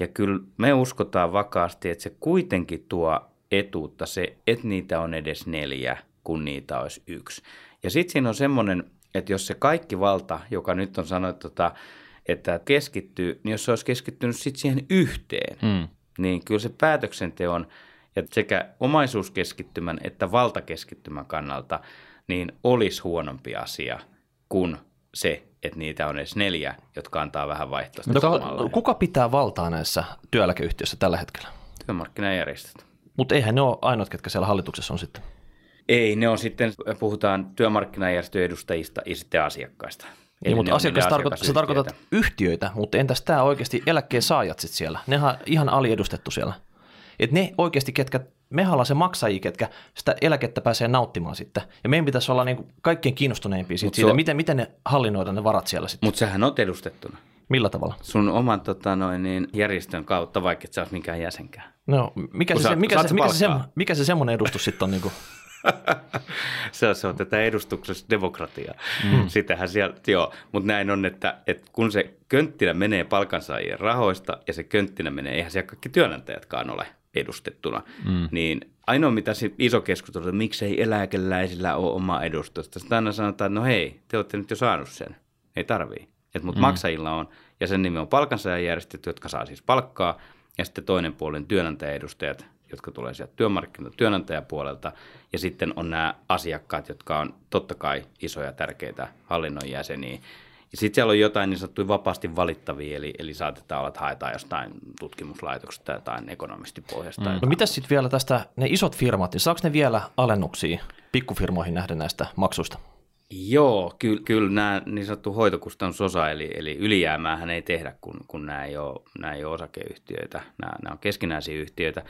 ja kyllä me uskotaan vakaasti, että se kuitenkin tuo etuutta se, että niitä on edes neljä, kun niitä olisi yksi. Ja sitten siinä on semmoinen, että jos se kaikki valta, joka nyt on sanottu, tota, että keskittyy, niin jos se olisi keskittynyt sitten siihen yhteen, mm. niin kyllä se päätöksenteon ja sekä omaisuuskeskittymän että valtakeskittymän kannalta niin olisi huonompi asia kuin se, että niitä on edes neljä, jotka antaa vähän vaihtoehtoista. No, kuka pitää valtaa näissä työeläkeyhtiöissä tällä hetkellä? Työmarkkinajärjestöt. Mutta eihän ne ole ainoat, ketkä siellä hallituksessa on sitten. Ei, ne on sitten, puhutaan työmarkkinajärjestöjen edustajista ja sitten asiakkaista. Ei, mutta asiakas tarkoittaa, sä tarkoitat yhtiöitä, mutta entäs tämä oikeasti eläkkeen saajat sitten siellä? Nehän ihan aliedustettu siellä. Et ne oikeasti, ketkä, me ollaan se maksajia, ketkä sitä eläkettä pääsee nauttimaan sitten. Ja meidän pitäisi olla niinku kaikkein kiinnostuneimpia siitä, siitä on... miten, miten ne hallinnoidaan ne varat siellä sitten. Mutta sähän on edustettuna. Millä tavalla? Sun oman tota, noin, niin, järjestön kautta, vaikka et sä olisi minkään jäsenkään. No, mikä, se, mikä, se, mikä, se, mikä se semmoinen edustus sitten on? Niin kuin? se, on, se on tätä edustuksessa demokratiaa. Mm. Sitähän siellä, joo, mutta näin on, että, että kun se könttinä menee palkansaajien rahoista ja se könttinä menee, eihän siellä kaikki työnantajatkaan ole edustettuna, mm. niin ainoa mitä iso keskustelu on, että miksei eläkeläisillä ole oma edustusta. Sitten aina sanotaan, että no hei, te olette nyt jo saanut sen, ei tarvii. Mutta mm. maksajilla on, ja sen nimi on palkansaajajärjestöt, jotka saa siis palkkaa, ja sitten toinen puolen työnantajaedustajat, jotka tulee sieltä työmarkkinoilta työnantajapuolelta, ja sitten on nämä asiakkaat, jotka on totta kai isoja tärkeitä hallinnon jäseniä. Ja sitten siellä on jotain niin sanottuja vapaasti valittavia, eli, eli saatetaan olla, että haetaan jostain tutkimuslaitoksesta tai jotain ekonomistipohjasta. Mm. No mitä sitten vielä tästä, ne isot firmat, niin saako ne vielä alennuksia pikkufirmoihin nähden näistä maksuista? Joo, kyllä, kyllä nämä niin sanottu hoitokustannusosa, eli, eli ylijäämäähän ei tehdä, kun, kun nämä, ei ole, nämä ei ole osakeyhtiöitä, nämä, nämä on keskinäisiä yhtiöitä.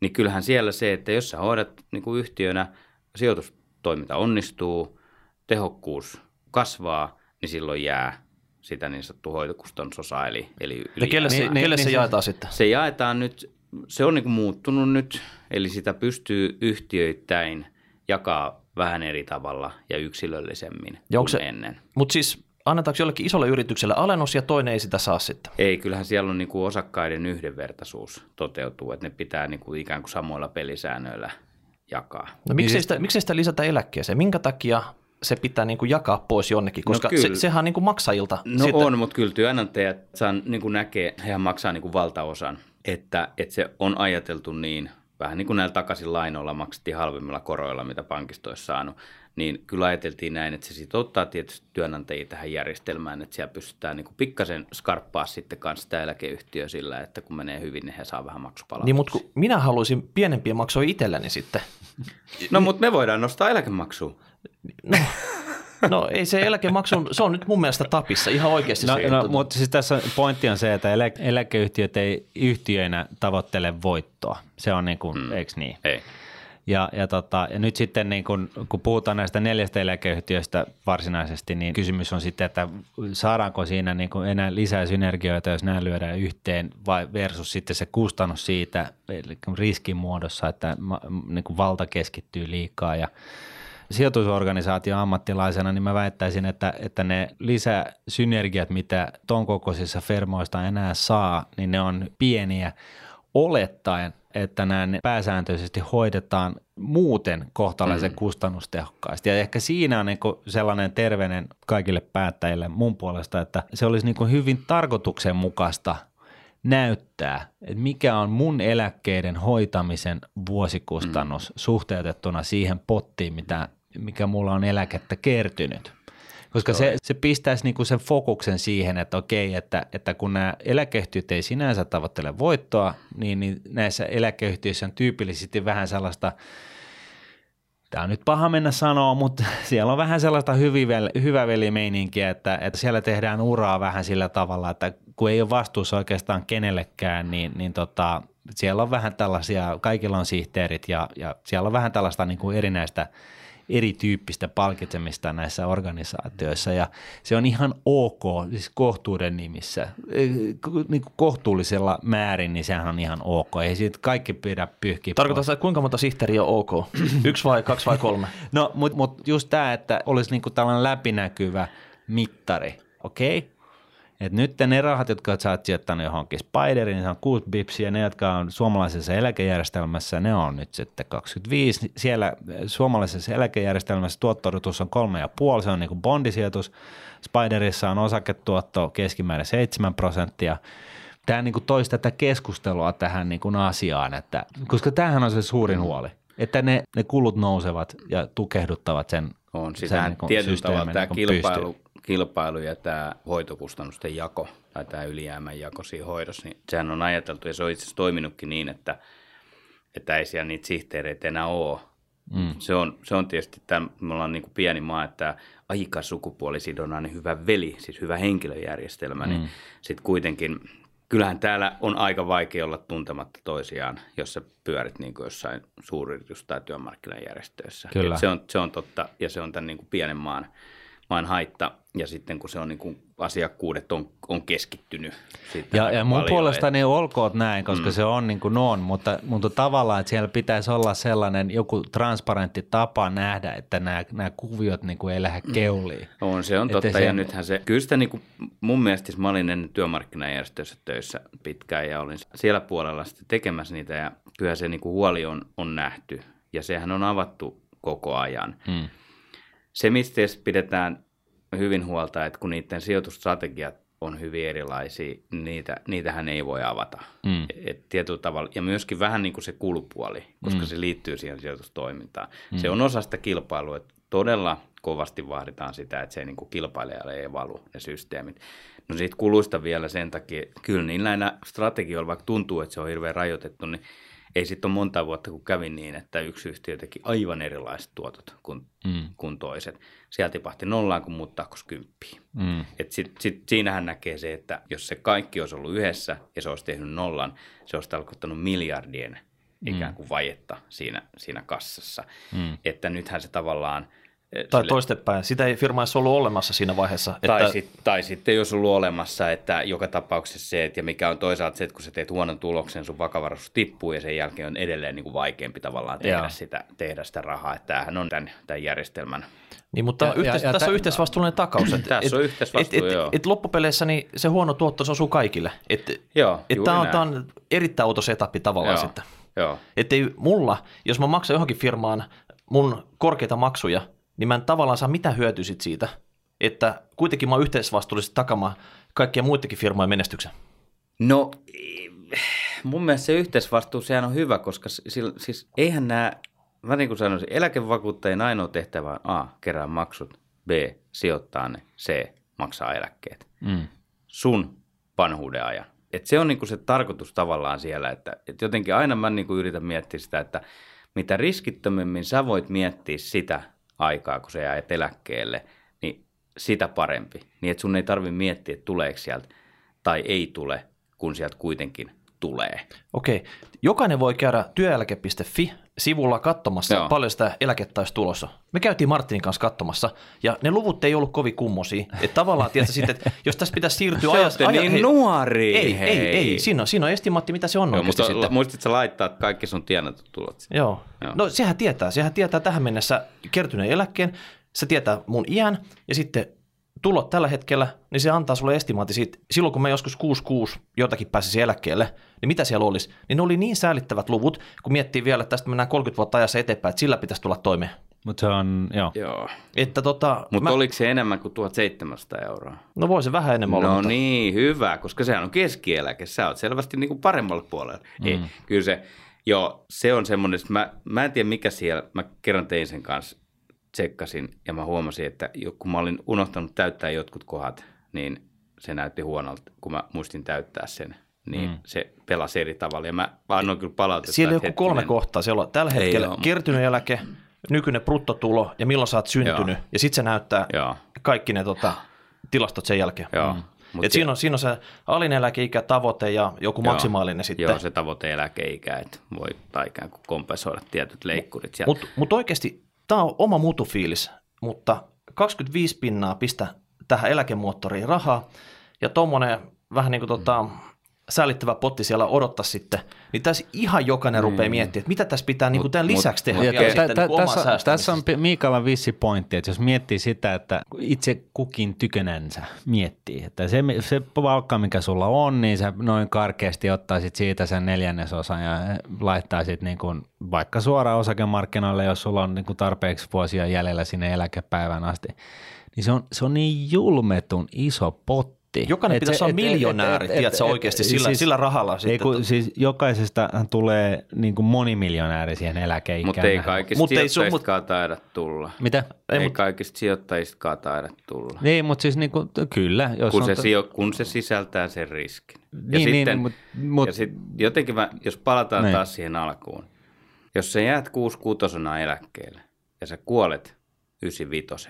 Niin kyllähän siellä se, että jos sä hoidat niin kuin yhtiönä, sijoitustoiminta onnistuu, tehokkuus kasvaa, niin silloin jää sitä niin sanottu hoitokustannusosa, eli, eli ylijäämää. Ja kelle se, niin, kelle niin, se jaetaan sitten? Se jaetaan nyt, se on niin kuin muuttunut nyt, eli sitä pystyy yhtiöittäin jakaa vähän eri tavalla ja yksilöllisemmin ja kuin se, ennen. Mutta siis annetaanko jollekin isolle yritykselle alennus ja toinen ei sitä saa sitten? Ei, kyllähän siellä on niin kuin osakkaiden yhdenvertaisuus toteutuu, että ne pitää niin kuin ikään kuin samoilla pelisäännöillä jakaa. No miksei niin sitä, miksei sitä lisätä eläkkeeseen? Minkä takia se pitää niin kuin jakaa pois jonnekin, koska no se, sehän on niin kuin maksajilta. No sitten... on, mutta kyllä työnantajat saan, niin kuin näkee, hehän maksaa niin kuin valtaosan, että, että se on ajateltu niin, vähän niin kuin näillä takaisin lainoilla maksettiin halvimmilla koroilla, mitä pankista olisi saanut, niin kyllä ajateltiin näin, että se sitouttaa tietysti työnantajia tähän järjestelmään, että siellä pystytään niin kuin pikkasen skarppaa sitten kanssa sitä eläkeyhtiö sillä, että kun menee hyvin, niin he saa vähän maksupalautuksia. Niin, mutta minä haluaisin pienempiä maksuja itselleni sitten. No, mutta me voidaan nostaa eläkemaksua. No, No ei se eläkemaksu, se on nyt mun mielestä tapissa ihan oikeasti. No, no mutta siis tässä pointti on se, että elä, eläkeyhtiöt ei yhtiöinä tavoittele voittoa. Se on niin kuin, mm. eikö niin? Ei. Ja, ja, tota, ja nyt sitten niin kun, kun puhutaan näistä neljästä eläkeyhtiöstä varsinaisesti, niin kysymys on sitten, että saadaanko siinä niin kuin enää lisää synergioita, jos nämä lyödään yhteen, vai versus sitten se kustannus siitä eli riskin muodossa, että niin valta keskittyy liikaa ja sijoitusorganisaation ammattilaisena, niin mä väittäisin, että, että ne lisäsynergiat, mitä ton kokoisissa firmoista enää saa, niin ne on pieniä olettaen, että nämä pääsääntöisesti hoidetaan muuten kohtalaisen mm. kustannustehokkaasti. Ja ehkä siinä on niin sellainen terveinen kaikille päättäjille mun puolesta, että se olisi niin hyvin tarkoituksenmukaista näyttää, että mikä on mun eläkkeiden hoitamisen vuosikustannus mm. suhteutettuna siihen pottiin, mitä mikä mulla on eläkettä kertynyt. Koska se, se pistäisi niinku sen fokuksen siihen, että okei, että, että kun nämä eläkeyhtiöt ei sinänsä tavoittele voittoa, niin, niin näissä eläkeyhtiöissä on tyypillisesti vähän sellaista, tämä on nyt paha mennä sanoa, mutta siellä on vähän sellaista hyvä velimeininkiä, että, että siellä tehdään uraa vähän sillä tavalla, että kun ei ole vastuussa oikeastaan kenellekään, niin, niin tota, siellä on vähän tällaisia, kaikilla on sihteerit ja, ja siellä on vähän tällaista niin kuin erinäistä – erityyppistä palkitsemista näissä organisaatioissa ja se on ihan ok, siis kohtuuden nimissä, niin kuin kohtuullisella määrin, niin sehän on ihan ok, ei siitä kaikki pidä pyyhkiä Tarkoittaa että kuinka monta sihteeriä on ok? Yksi vai kaksi vai kolme? No, mutta mut just tämä, että olisi niinku tällainen läpinäkyvä mittari, okei? Okay? Et nyt ne rahat, jotka sä oot sijoittanut johonkin Spideriin, niin se on 6 bipsiä, ne, jotka on suomalaisessa eläkejärjestelmässä, ne on nyt sitten 25. Siellä suomalaisessa eläkejärjestelmässä tuottorutus on 3,5, se on niin kuin bondisijoitus. Spiderissa on osaketuotto keskimäärin 7 prosenttia. Tämä niin kuin toisi tätä keskustelua tähän niin kuin asiaan, että, koska tämähän on se suurin huoli, että ne, ne kulut nousevat ja tukehduttavat sen On sitä niin kuin tietyllä tavalla systeemin tämä niin kuin kilpailu, pystyyn. Kilpailu ja tämä hoitokustannusten jako tai tämä ylijäämän jako siinä hoidossa, niin sehän on ajateltu ja se on itse asiassa toiminutkin niin, että, että ei siellä niitä sihteereitä enää ole. Mm. Se, on, se on tietysti, tämän, me ollaan niin kuin pieni maa, että aika sukupuolisidonnainen hyvä veli, siis hyvä henkilöjärjestelmä, mm. niin sitten kuitenkin kyllähän täällä on aika vaikea olla tuntematta toisiaan, jos sä pyörit niin kuin jossain suuryritys- tai työmarkkinajärjestöissä. Kyllä. Et Se, on, se on totta, ja se on tämän niin kuin pienen maan, maan haitta. Ja sitten kun se on niin kuin asiakkuudet on, on keskittynyt. Ja, ja mun paljon, puolestani olkoot näin, koska mm. se on niin kuin on, mutta, mutta tavallaan, että siellä pitäisi olla sellainen joku transparentti tapa nähdä, että nämä, nämä kuviot niin kuin ei lähde keuliin. On, se on Että totta. se- Ja nythän se, kyllä sitä niin kuin, mun mielestä siis mä olin ennen työmarkkinajärjestössä töissä pitkään ja olin siellä puolella sitten tekemässä niitä ja kyllä se niin kuin huoli on, on nähty ja sehän on avattu koko ajan. Mm. Se, mistä pidetään hyvin huolta, että kun niiden sijoitusstrategiat on hyvin erilaisia, niitä, niitähän ei voi avata. Mm. Et tietyllä tavalla, ja myöskin vähän niin kuin se kulupuoli, koska mm. se liittyy siihen sijoitustoimintaan. Mm. Se on osa sitä kilpailua, että todella kovasti vaaditaan sitä, että se ei niin kuin kilpailijalle ei valu ne systeemit. No siitä kuluista vielä sen takia, kyllä niin näillä strategioilla, vaikka tuntuu, että se on hirveän rajoitettu, niin ei sitten ole monta vuotta, kun kävin niin, että yksi yhtiö teki aivan erilaiset tuotot kuin, mm. kuin toiset. Sieltä tipahti nollaan, kun muut takkos kymppiin. Mm. Et sit, sit, siinähän näkee se, että jos se kaikki olisi ollut yhdessä ja se olisi tehnyt nollan, se olisi tarkoittanut miljardien ikään kuin vajetta siinä, siinä kassassa. Mm. Että nythän se tavallaan... eh, Tai toistepäin. Sitä ei firma edes ollut olemassa siinä vaiheessa. tai, että, sit, tai sitten jos ollut olemassa, että joka tapauksessa se, että ja mikä on toisaalta se, että kun sä teet huonon tuloksen, sun vakavaraisuus tippuu ja sen jälkeen on edelleen niin kuin vaikeampi tavallaan tehdä sitä, tehdä sitä rahaa. Että tämähän on tämän, tämän järjestelmän Niin, mutta Ja- yhteis, ja- ja tässä tä- on yhteisvastuullinen takaus. Et, Tässä on yhteisvastuu, et, et, joo. et loppupeleissä niin se huono tuotto se osuu kaikille. Et, Joo, et tämä on, tää on erittäin outo setup tavallaan Joo, sitten. joo. Että mulla, jos mä maksan johonkin firmaan mun korkeita maksuja, niin mä en tavallaan saa mitään hyötyä sit siitä, että kuitenkin mä oon yhteisvastuullisesti takamaan kaikkien muidenkin firmojen menestyksen. No mun mielestä se yhteisvastuu, sehän on hyvä, koska s- sil- siis eihän nämä, mä niin kuin sanoisin, eläkevakuuttajien ainoa tehtävä on A, kerää maksut, B, sijoittaa ne, C, maksaa eläkkeet. Mm. Sun vanhuuden ajan. Et se on niin kuin se tarkoitus tavallaan siellä, että et jotenkin aina mä niin kuin yritän miettiä sitä, että mitä riskittömemmin sä voit miettiä sitä aikaa, kun sä jäät eläkkeelle, niin sitä parempi. Niin että sun ei tarvi miettiä, että tuleeko sieltä tai ei tule, kun sieltä kuitenkin tulee. Okei, jokainen voi käydä työeläke.fi sivulla katsomassa, Joo. Paljon sitä eläkettä olisi tulossa. Me käytiin Martinin kanssa katsomassa, ja ne luvut ei ollut kovin kummosia. Että tavallaan, tiedätkö, sitten, että jos tässä pitäisi siirtyä Te ajassa... olette niin nuoria, ei, hei. ei, ei, siinä on, siinä on estimaatti, mitä se on Joo, mutta sitten. muistit sä laittaa kaikki sun tienatut tulot? Joo. Joo. No sehän tietää, sehän tietää tähän mennessä kertyneen eläkkeen, se tietää mun iän ja sitten tulot tällä hetkellä, niin se antaa sulle estimaatti siitä, silloin kun mä joskus 66 jotakin pääsisi eläkkeelle, niin mitä siellä olisi? Niin ne oli niin säällittävät luvut, kun miettii vielä, että tästä mennään 30 vuotta ajassa eteenpäin, että sillä pitäisi tulla toimeen. Mutta se on, joo. Joo. Että tota, Mutta mä, oliko se enemmän kuin 1700 euroa? no voi se vähän enemmän olla, No mutta niin, hyvä, koska sehän on keskieläke. Sä oot selvästi niin kuin paremmalla puolella. Mm. Ei, kyllä se, joo, se on semmoinen, että mä, mä en tiedä mikä siellä, mä kerran tein sen kanssa, tsekkasin ja mä huomasin, että kun mä olin unohtanut täyttää jotkut kohdat, niin se näytti huonolta, kun mä muistin täyttää sen. Niin mm. se pelasi eri tavalla ja mä annoin kyllä palautetta. siellä on joku kolme hetkinen, kohtaa. Siellä on tällä Ei hetkellä oo. kertynyt eläke, nykyinen bruttotulo ja milloin sä oot syntynyt. Joo. Ja sitten se näyttää Joo. kaikki ne tota, tilastot sen jälkeen. Joo. Mm. Mut Et se- siinä, on, siinä on se alineläkeikä, tavoite ja joku Joo. maksimaalinen sitten. Joo, se tavoite eläkeikä, että voi ikään kuin kompensoida tietyt leikkurit. Mutta mut oikeasti tämä on oma mutufiilis, mutta 25 pinnaa pistä tähän eläkemoottoriin rahaa. Ja tuommoinen vähän niin kuin tota, säälittävä potti siellä odottaa sitten, niin tässä ihan jokainen rupeaa mm. miettimään, että mitä tässä pitää niin kuin tämän lisäksi tehdä Ja vielä tä- sitten tä- niin tässä, tässä on Miikalla vissi pointti, että jos miettii sitä, että itse kukin tykönänsä miettii, että se, se palkka, mikä sulla on, niin sä noin karkeasti ottaisit siitä sen neljännesosan ja laittaisit niin kuin vaikka suoraan osakemarkkinoille, jos sulla on niin kuin tarpeeksi vuosia jäljellä sinne eläkepäivän asti, niin se on, se on niin julmetun iso potti. Jokainen Et pitäisi se- olla miljonääri, et- et- tiedätkö, et- oikeasti sillä, siis- sillä rahalla Ei, sitten. kun, siis jokaisesta tulee niin kuin monimiljonääri siihen eläkeikään. Mutta ei kaikista Mut ei sijoittajistakaan taida tulla. Mitä? Ei, Ei, ei mut- kaikista sijoittajistakaan taida tulla. Niin, mutta siis niin kuin, kyllä. Jos kun, on se, to- sijo, kun se sisältää sen riskin. Niin, niin, mut- mut- ja sit jotenkin mä, jos palataan Niin. taas siihen alkuun. Jos sä jäät 66 eläkkeelle ja sä kuolet 95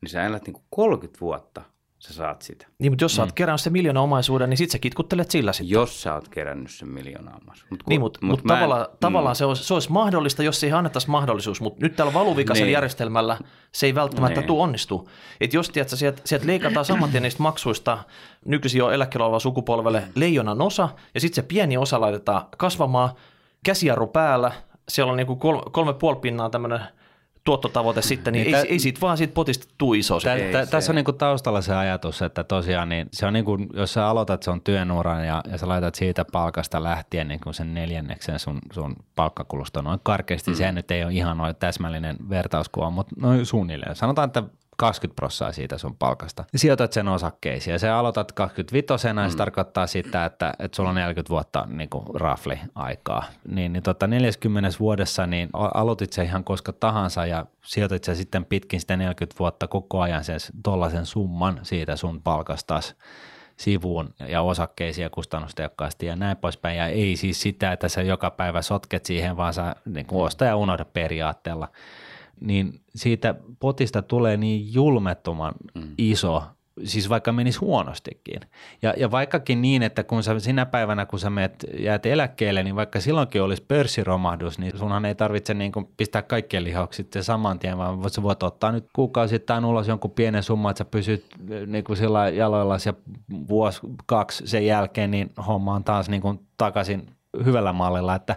niin sä elät niinku 30 vuotta, sä saat sitä. Niin, mutta jos Mm. sä oot kerännyt sen miljoona omaisuuden, niin sit sä kitkuttelet sillä sitten. Jos sä oot kerännyt sen miljoonaa Mut, Niin, mutta mut mä en- tavallaan, tavallaan se, olisi, se olisi mahdollista, jos siihen annettaisiin mahdollisuus, mutta nyt tällä valuvikaisella Niin. järjestelmällä se ei välttämättä Niin. tule onnistu. Et jos tiedät, sieltä, sieltä leikataan saman tien niistä maksuista nykyisin jo eläkkeellä oleva sukupolvelle leijonan osa, ja sitten se pieni osa laitetaan kasvamaan, käsijarru päällä, siellä on niinku kolme, kolme puoli pinnaa tämmöinen tuottotavoite sitten, niin, Niin ei, tä- ei siitä vaan siitä potista tule iso. Tä, tä, tässä on niinku taustalla se ajatus, että tosiaan niin se on niinku, jos sä aloitat sun työnuran ja, ja sä laitat siitä palkasta lähtien niinku sen neljänneksen sun, sun palkkakulusta noin karkeasti, mm. se nyt ei ole ihan noin täsmällinen vertauskuva, mutta noin suunnilleen. Sanotaan, että 20 prosenttia siitä sun palkasta. Sijoitat sen osakkeisiin ja sä aloitat 25 mm. ja se tarkoittaa sitä, että, että sulla on 40 vuotta niin kuin rafli aikaa. Niin, niin tota 40 vuodessa niin aloitit se ihan koska tahansa ja sijoitit sä sitten pitkin sitä 40 vuotta koko ajan sen tollaisen summan siitä sun palkastas sivuun ja osakkeisiin ja kustannustehokkaasti ja näin poispäin. Ja ei siis sitä, että sä joka päivä sotket siihen, vaan sä niin kuin osta ja unohda periaatteella niin siitä potista tulee niin julmettoman mm. iso, siis vaikka menisi huonostikin. Ja, ja vaikkakin niin, että kun sä sinä päivänä, kun sä meet, jäät eläkkeelle, niin vaikka silloinkin olisi pörssiromahdus, niin sunhan ei tarvitse niin kuin pistää kaikkien lihokset sitten saman tien, vaan sä voit ottaa nyt kuukausittain ulos jonkun pienen summan, että sä pysyt niin kuin sillä jaloilla ja vuosi, kaksi sen jälkeen, niin homma on taas niin kuin takaisin hyvällä mallilla, että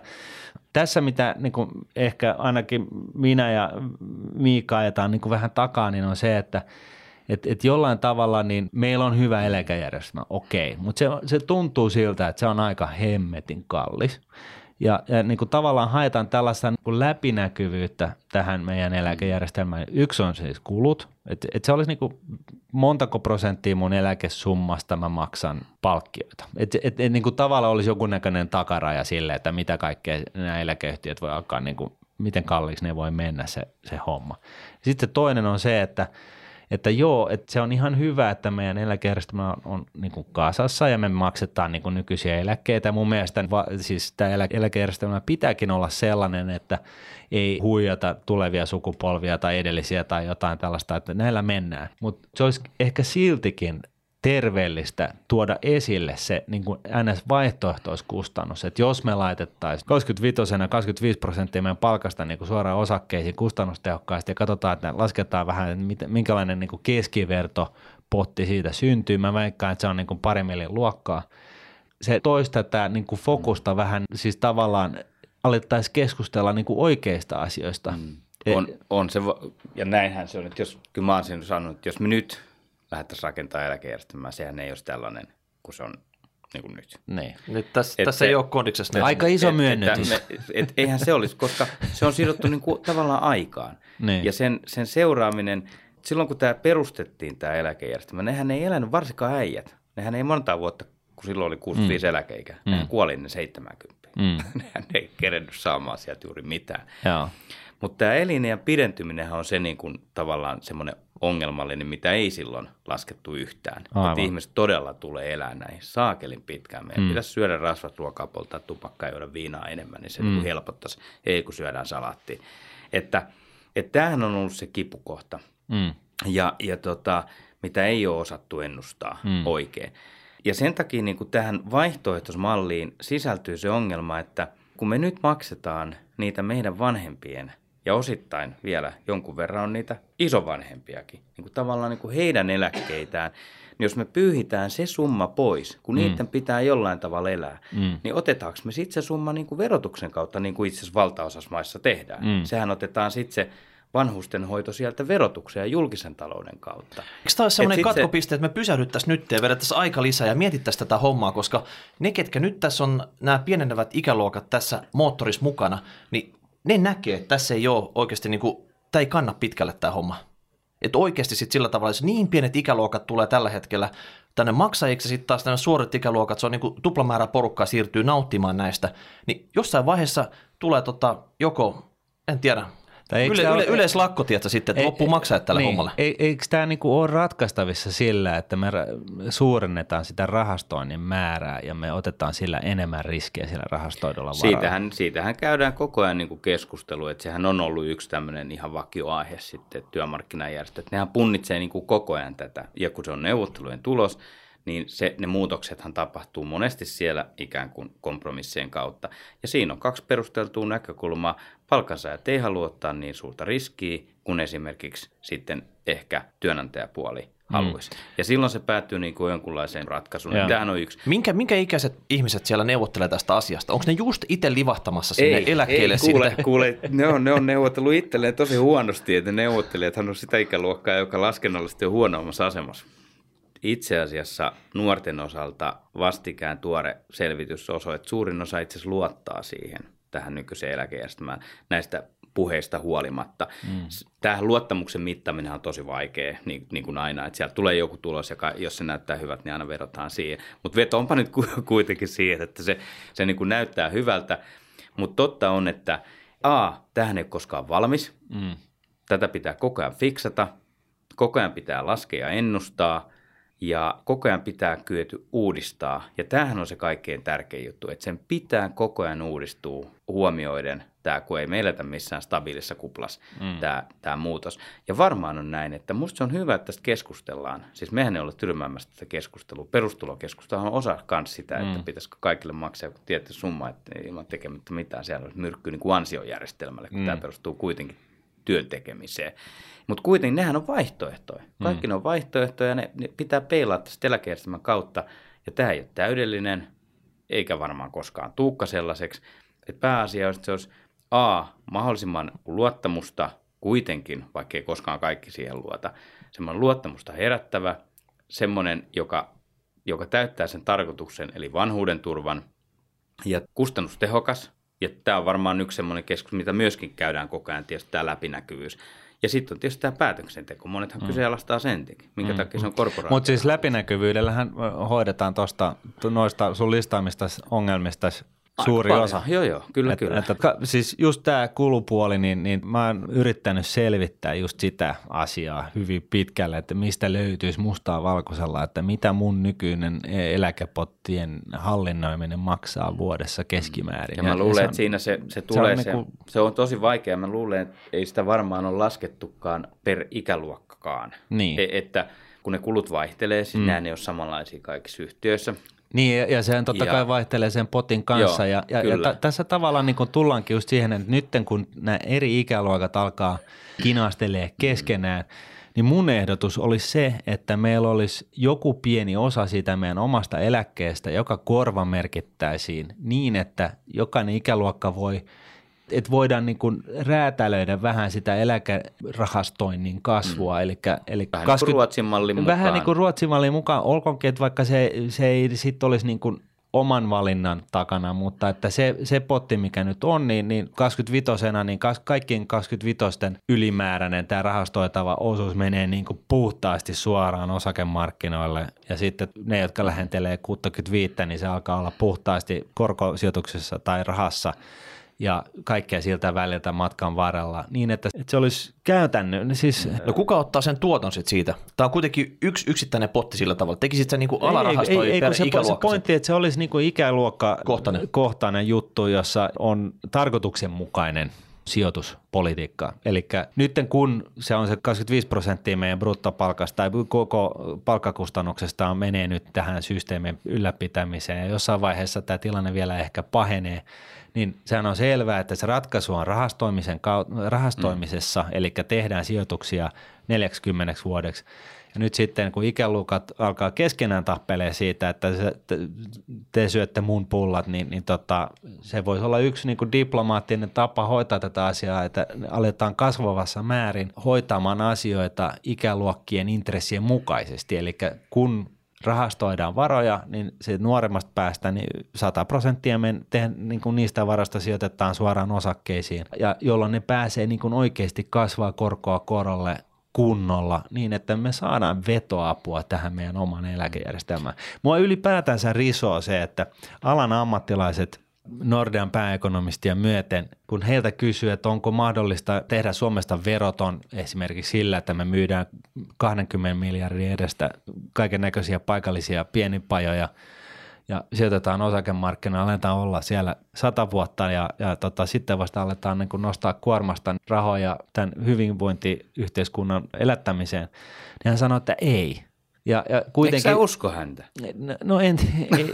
tässä mitä niin kuin ehkä ainakin minä ja Miika ajetaan niin kuin vähän takaa, niin on se, että et, et jollain tavalla niin meillä on hyvä eläkejärjestelmä, okei, mutta se, se tuntuu siltä, että se on aika hemmetin kallis. Ja, ja niin kuin tavallaan haetaan tällaista niin kuin läpinäkyvyyttä tähän meidän eläkejärjestelmään. Yksi on siis kulut, että et se olisi niin kuin montako prosenttia mun eläkesummasta mä maksan palkkioita. Että et, et, niin kuin tavallaan olisi jonkunnäköinen takaraja sille, että mitä kaikkea nämä eläkeyhtiöt voi alkaa, niin kuin, miten kalliiksi ne voi mennä se, se homma. Sitten toinen on se, että että joo, että se on ihan hyvä, että meidän eläkejärjestelmä on, on niin kuin kasassa ja me maksetaan niin kuin nykyisiä eläkkeitä. Mun mielestä va, siis tämä elä, eläkejärjestelmä pitääkin olla sellainen, että ei huijata tulevia sukupolvia tai edellisiä tai jotain tällaista, että näillä mennään. Mutta se olisi ehkä siltikin terveellistä tuoda esille se niin kuin NS-vaihtoehtoiskustannus, että jos me laitettaisiin 25 25 prosenttia meidän palkasta niin kuin suoraan osakkeisiin kustannustehokkaasti ja katsotaan, että lasketaan vähän, että minkälainen niin kuin keskivertopotti siitä syntyy, mä väikkaan, että se on niin kuin pari luokkaa. Se toisi tätä niin kuin fokusta vähän, siis tavallaan alettaisiin keskustella niin kuin oikeista asioista. Mm. On, on se, ja näinhän se on, että jos, kyllä mä oon sanonut, että jos me nyt lähdettäisiin rakentamaan eläkejärjestelmää, sehän ei olisi tällainen kuin se on niin kuin nyt. Niin. Nyt tässä, Et tässä se- ei ole kondiksesta. Aika iso Et- myönnytys. että me- Et, eihän se olisi, koska se on sidottu niin kuin tavallaan aikaan. Niin. Ja sen, sen seuraaminen, silloin kun tämä perustettiin tämä eläkejärjestelmä, nehän ei elänyt varsinkaan äijät. Nehän ei monta vuotta, kun silloin oli 65 mm. eläkeikä, nehän kuoli ne 70. Mm. Nehän ei kerennyt saamaan sieltä juuri mitään. Joo. Mutta tämä eliniän pidentyminen on se niin kuin, tavallaan semmoinen ongelmallinen, mitä ei silloin laskettu yhtään. Aivan. Että ihmiset todella tulee elää näihin saakelin pitkään. Meidän mm. pitäisi syödä rasvat ruokaa, polttaa tupakkaa juoda viinaa enemmän, niin se mm. niin kuin helpottaisi. Ei kun syödään salaattia. Että, että tämähän on ollut se kipukohta. Mm. Ja, ja tota, mitä ei ole osattu ennustaa mm. oikein. Ja sen takia niin kuin tähän vaihtoehtoismalliin sisältyy se ongelma, että kun me nyt maksetaan niitä meidän vanhempien ja osittain vielä jonkun verran on niitä isovanhempiakin, niin kuin tavallaan niin kuin heidän eläkkeitään, niin jos me pyyhitään se summa pois, kun mm. niiden pitää jollain tavalla elää, mm. niin otetaanko me sitten se summa niin kuin verotuksen kautta, niin kuin itse asiassa valtaosassa maissa tehdään. Mm. Sehän otetaan sitten se vanhustenhoito sieltä verotuksen ja julkisen talouden kautta. Eikö tämä ole sellainen katkopiste, se... että me pysähdyttäisiin nyt ja vedettäisiin aika lisää ja mietittäisiin tätä hommaa, koska ne, ketkä nyt tässä on nämä pienenevät ikäluokat tässä moottorissa mukana, niin ne näkee, että tässä ei ole oikeasti, niin kuin, tämä ei kanna pitkälle tämä homma. Että oikeasti sitten sillä tavalla, että niin pienet ikäluokat tulee tällä hetkellä tänne maksajiksi sitten taas tänne suoret ikäluokat, se on niin kuin tuplamäärä porukkaa siirtyy nauttimaan näistä, niin jossain vaiheessa tulee tota, joko, en tiedä, tai yle, yle, ole, yleislakko, tietysti, sitten, että ei, loppuu maksaa tälle niin, hommalle. Ei, eikö tämä niinku ole ratkaistavissa sillä, että me suurennetaan sitä rahastoinnin määrää ja me otetaan sillä enemmän riskejä sillä rahastoidulla siitähän, siitähän käydään koko ajan niinku keskustelua, että sehän on ollut yksi tämmöinen ihan vakioaihe sitten, että työmarkkinajärjestöt, nehän punnitsee niinku koko ajan tätä, ja kun se on neuvottelujen tulos, niin se, ne muutoksethan tapahtuu monesti siellä ikään kuin kompromissien kautta. Ja siinä on kaksi perusteltua näkökulmaa. Palkansaajat ei halua ottaa niin suurta riskiä kuin esimerkiksi sitten ehkä työnantajapuoli mm. haluaisi. Mm. Ja silloin se päättyy niin kuin jonkunlaiseen ratkaisuun. Tämähän on yksi. Minkä, minkä ikäiset ihmiset siellä neuvottelee tästä asiasta? Onko ne just itse livahtamassa sinne ei, eläkkeelle? Ei, kuule, kuule ne, on, ne on neuvotellut itselleen tosi huonosti, että neuvottelijat on sitä ikäluokkaa, joka laskennallisesti on huonommassa asemassa. Itse asiassa nuorten osalta vastikään tuore selvitys osoittaa, että suurin osa itse asiassa luottaa siihen tähän nykyiseen eläkejärjestelmään näistä puheista huolimatta. Mm. Tähän luottamuksen mittaminen on tosi vaikea, niin, niin kuin aina, että sieltä tulee joku tulos ja jos se näyttää hyvältä, niin aina vedotaan siihen. Mutta vetoonpa nyt kuitenkin siihen, että se, se niin kuin näyttää hyvältä. Mutta totta on, että A, tähän ei ole koskaan valmis. Mm. Tätä pitää koko ajan fiksata. Koko ajan pitää laskea ja ennustaa – ja koko ajan pitää kyety uudistaa. Ja tämähän on se kaikkein tärkein juttu, että sen pitää koko ajan uudistua huomioiden tämä, kun ei me eletä missään stabiilissa kuplassa mm. tämä, tämä muutos. Ja varmaan on näin, että musta se on hyvä, että tästä keskustellaan. Siis mehän ei ole tyrmäämässä tätä keskustelua. Perustulokeskustelu on osa myös sitä, että mm. pitäisikö kaikille maksaa joku tietty summa, että ilman tekemättä mitään. Siellä olisi myrkky niin kuin ansiojärjestelmälle, kun mm. tämä perustuu kuitenkin työn tekemiseen. Mutta kuitenkin nehän on vaihtoehtoja. Kaikki mm. ne on vaihtoehtoja ja ne, ne pitää peilata tästä eläkejärjestelmän kautta. Ja tämä ei ole täydellinen, eikä varmaan koskaan tuukka sellaiseksi. Et pääasia on, että se olisi A, mahdollisimman luottamusta kuitenkin, vaikka ei koskaan kaikki siihen luota, semmoinen luottamusta herättävä, semmoinen, joka, joka täyttää sen tarkoituksen, eli vanhuuden turvan, ja kustannustehokas, ja tämä on varmaan yksi semmoinen keskustelu, mitä myöskin käydään koko ajan, tietysti tämä läpinäkyvyys. Ja sitten on tietysti tämä päätöksenteko. Monethan mm. kyseenalaistaa sentikin, minkä mm. takia se on korporaatio. Mutta siis läpinäkyvyydellähän hoidetaan tuosta noista sun listaamista ongelmista Suuri paljon. osa. Joo, joo, kyllä, et, kyllä. Että, siis just tämä kulupuoli, niin, niin mä oon yrittänyt selvittää just sitä asiaa hyvin pitkälle, että mistä löytyisi mustaa valkoisella, että mitä mun nykyinen eläkepottien hallinnoiminen maksaa vuodessa keskimäärin. Ja, ja mä luulen, että siinä se, se tulee, se on, se, niin kuin, se on tosi vaikea. Mä luulen, että ei sitä varmaan ole laskettukaan per ikäluokkakaan. Niin. E, että kun ne kulut vaihtelee, siis mm. nämä ei ole samanlaisia kaikissa yhtiöissä. Niin, ja sehän totta ja, kai vaihtelee sen potin kanssa. Joo, ja, ja, ja t- tässä tavallaan niin tullaankin just siihen, että nyt kun nämä eri ikäluokat alkaa kinastelee keskenään, niin mun ehdotus olisi se, että meillä olisi joku pieni osa siitä meidän omasta eläkkeestä, joka korva merkittäisiin niin, että jokainen ikäluokka voi – että voidaan niin kuin räätälöidä vähän sitä eläkerahastoinnin kasvua. Mm. Eli, eli vähän 20, niin kuin Ruotsin mallin mukaan. Vähän niin kuin Ruotsin mallin mukaan, olkoonkin, että vaikka se, se ei sitten olisi niin kuin oman valinnan takana, mutta että se, se potti, mikä nyt on, niin, niin 25 niin kas, kaikkien 25 ylimääräinen tämä rahastoitava osuus menee niin kuin puhtaasti suoraan osakemarkkinoille ja sitten ne, jotka lähentelee 65, niin se alkaa olla puhtaasti korkosijoituksessa tai rahassa – ja kaikkea siltä väliltä matkan varrella niin, että, että se olisi käytännön. Siis, no kuka ottaa sen tuoton sit siitä? Tämä on kuitenkin yksi yksittäinen potti sillä tavalla. Tekisit se niinku alarahastoi ei, ei, per se, se pointti, että se olisi niinku ikäluokka kohtainen. kohtainen juttu, jossa on tarkoituksenmukainen sijoituspolitiikka. Eli nyt kun se on se 25 prosenttia meidän bruttopalkasta tai koko palkkakustannuksesta on menee nyt tähän systeemin ylläpitämiseen ja jossain vaiheessa tämä tilanne vielä ehkä pahenee, niin sehän on selvää, että se ratkaisu on rahastoimisen, rahastoimisessa, mm. eli tehdään sijoituksia 40 vuodeksi. Ja nyt sitten, kun ikäluokat alkaa keskenään tappelee siitä, että te, te syötte mun pullat, niin, niin tota, se voisi olla yksi niin kuin diplomaattinen tapa hoitaa tätä asiaa, että aletaan kasvavassa määrin hoitamaan asioita ikäluokkien intressien mukaisesti. Eli kun rahastoidaan varoja, niin se nuoremmasta päästä niin 100 prosenttia men, te, niin kuin niistä varoista sijoitetaan suoraan osakkeisiin, ja jolloin ne pääsee niin kuin oikeasti kasvaa korkoa korolle kunnolla niin, että me saadaan vetoapua tähän meidän oman eläkejärjestelmään. Mua ylipäätänsä risoo se, että alan ammattilaiset Nordean pääekonomistia myöten, kun heiltä kysyy, että onko mahdollista tehdä Suomesta veroton esimerkiksi sillä, että me myydään 20 miljardin edestä kaiken näköisiä paikallisia pienipajoja – ja sijoitetaan osakemarkkinoilla, aletaan olla siellä sata vuotta ja, ja tota, sitten vasta aletaan niin nostaa kuormasta rahoja tämän hyvinvointiyhteiskunnan elättämiseen, niin hän sanoi, että ei. Ja, ja kuitenkin, Eikö sä usko häntä? No, no en,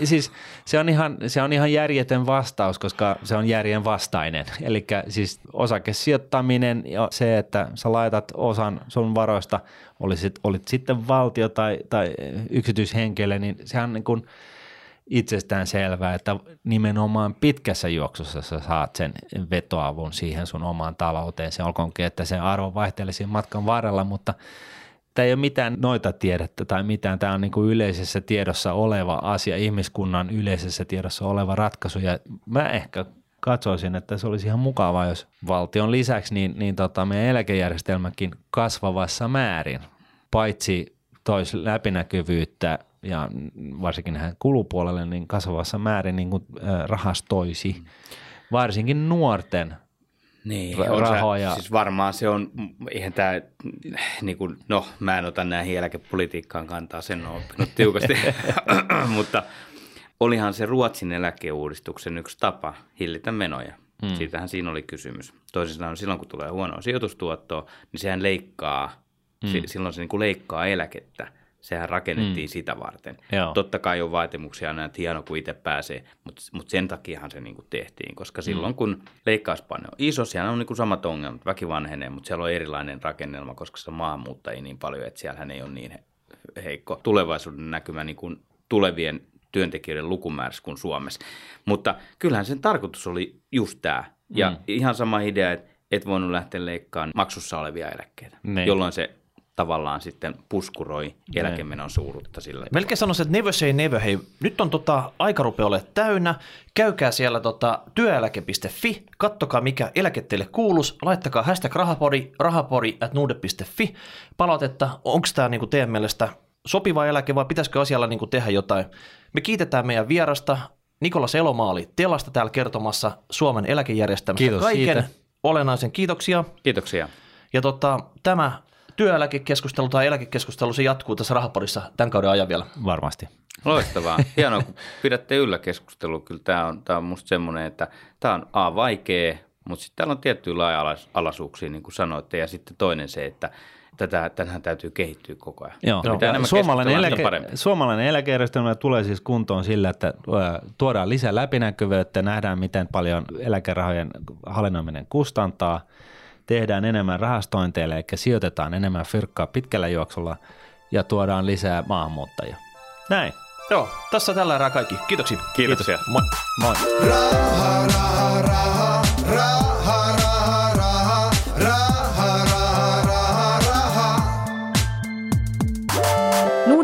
siis se on, ihan, se on ihan järjetön vastaus, koska se on järjen vastainen. Eli siis osakesijoittaminen ja se, että sä laitat osan sun varoista, olisit, olit sitten valtio tai, tai yksityishenkilö, niin sehän on niin kuin – itsestään selvää, että nimenomaan pitkässä juoksussa sä saat sen vetoavun siihen sun omaan talouteen. Se olkoonkin, että se arvo vaihtelisi matkan varrella, mutta tämä ei ole mitään noita tiedettä tai mitään. Tämä on niin kuin yleisessä tiedossa oleva asia, ihmiskunnan yleisessä tiedossa oleva ratkaisu ja mä ehkä katsoisin, että se olisi ihan mukavaa, jos valtion lisäksi niin, niin tota, meidän eläkejärjestelmäkin kasvavassa määrin, paitsi toisi läpinäkyvyyttä ja varsinkin tähän kulupuolelle niin kasvavassa määrin niin kuin, rahastoisi, varsinkin nuorten niin, rahoja. Se, siis varmaan se on, eihän tämä, niin kuin, no mä en ota näihin eläkepolitiikkaan kantaa, sen on oppinut tiukasti, mutta olihan se Ruotsin eläkeuudistuksen yksi tapa hillitä menoja. Hmm. Siitähän siinä oli kysymys. Toisin sanoen silloin, kun tulee huonoa sijoitustuottoa, niin sehän leikkaa, hmm. silloin se niin kuin leikkaa eläkettä – Sehän rakennettiin mm. sitä varten. Joo. Totta kai on vaatimuksia aina, että hieno kun itse pääsee, mutta, mutta sen takiahan se niin kuin tehtiin, koska mm. silloin kun leikkauspaine on iso, siellä on niin kuin samat ongelmat, väki vanhenee, mutta siellä on erilainen rakennelma, koska se maahanmuuttajia niin paljon, että siellähän ei ole niin heikko tulevaisuuden näkymä niin kuin tulevien työntekijöiden lukumäärässä kuin Suomessa. Mutta kyllähän sen tarkoitus oli just tämä. Ja mm. ihan sama idea, että et voinut lähteä leikkaamaan maksussa olevia eläkkeitä, ne. jolloin se tavallaan sitten puskuroi eläkemenon suuruutta sille. Melkein sanoisin, että never say never. Hei, nyt on tota, aika rupeaa ole täynnä. Käykää siellä tota, työeläke.fi, kattokaa mikä eläke teille kuulus, laittakaa hashtag rahapori, rahapori at nuude.fi palautetta. Onko tämä niinku teidän mielestä sopiva eläke vai pitäisikö asialla niinku tehdä jotain? Me kiitetään meidän vierasta. Nikola Selomaali Telasta täällä kertomassa Suomen eläkejärjestelmästä Kiitos kaiken siitä. olennaisen. Kiitoksia. Kiitoksia. Ja tota, tämä työeläkekeskustelu tai eläkekeskustelu, se jatkuu tässä rahaporissa tämän kauden ajan vielä. Varmasti. Loistavaa. Hienoa, kun pidätte yllä keskustelua. Kyllä tämä on, tämä on musta semmoinen, että tämä on A, vaikea, mutta sitten täällä on tiettyjä laaja-alaisuuksia, niin kuin sanoitte. Ja sitten toinen se, että tätä, tänään täytyy kehittyä koko ajan. Joo. Mitä suomalainen, eläke, suomalainen eläkejärjestelmä tulee siis kuntoon sillä, että tuodaan lisää läpinäkyvyyttä, nähdään miten paljon eläkerahojen hallinnoiminen kustantaa – tehdään enemmän rahastointeja, eli sijoitetaan enemmän fyrkkaa pitkällä juoksulla ja tuodaan lisää maahanmuuttajia. Näin. Joo, tässä tällä erää kaikki. Kiitoksia. Kiitoksia. Kiitos. Moi. Moi. Raha, raha, raha, raha,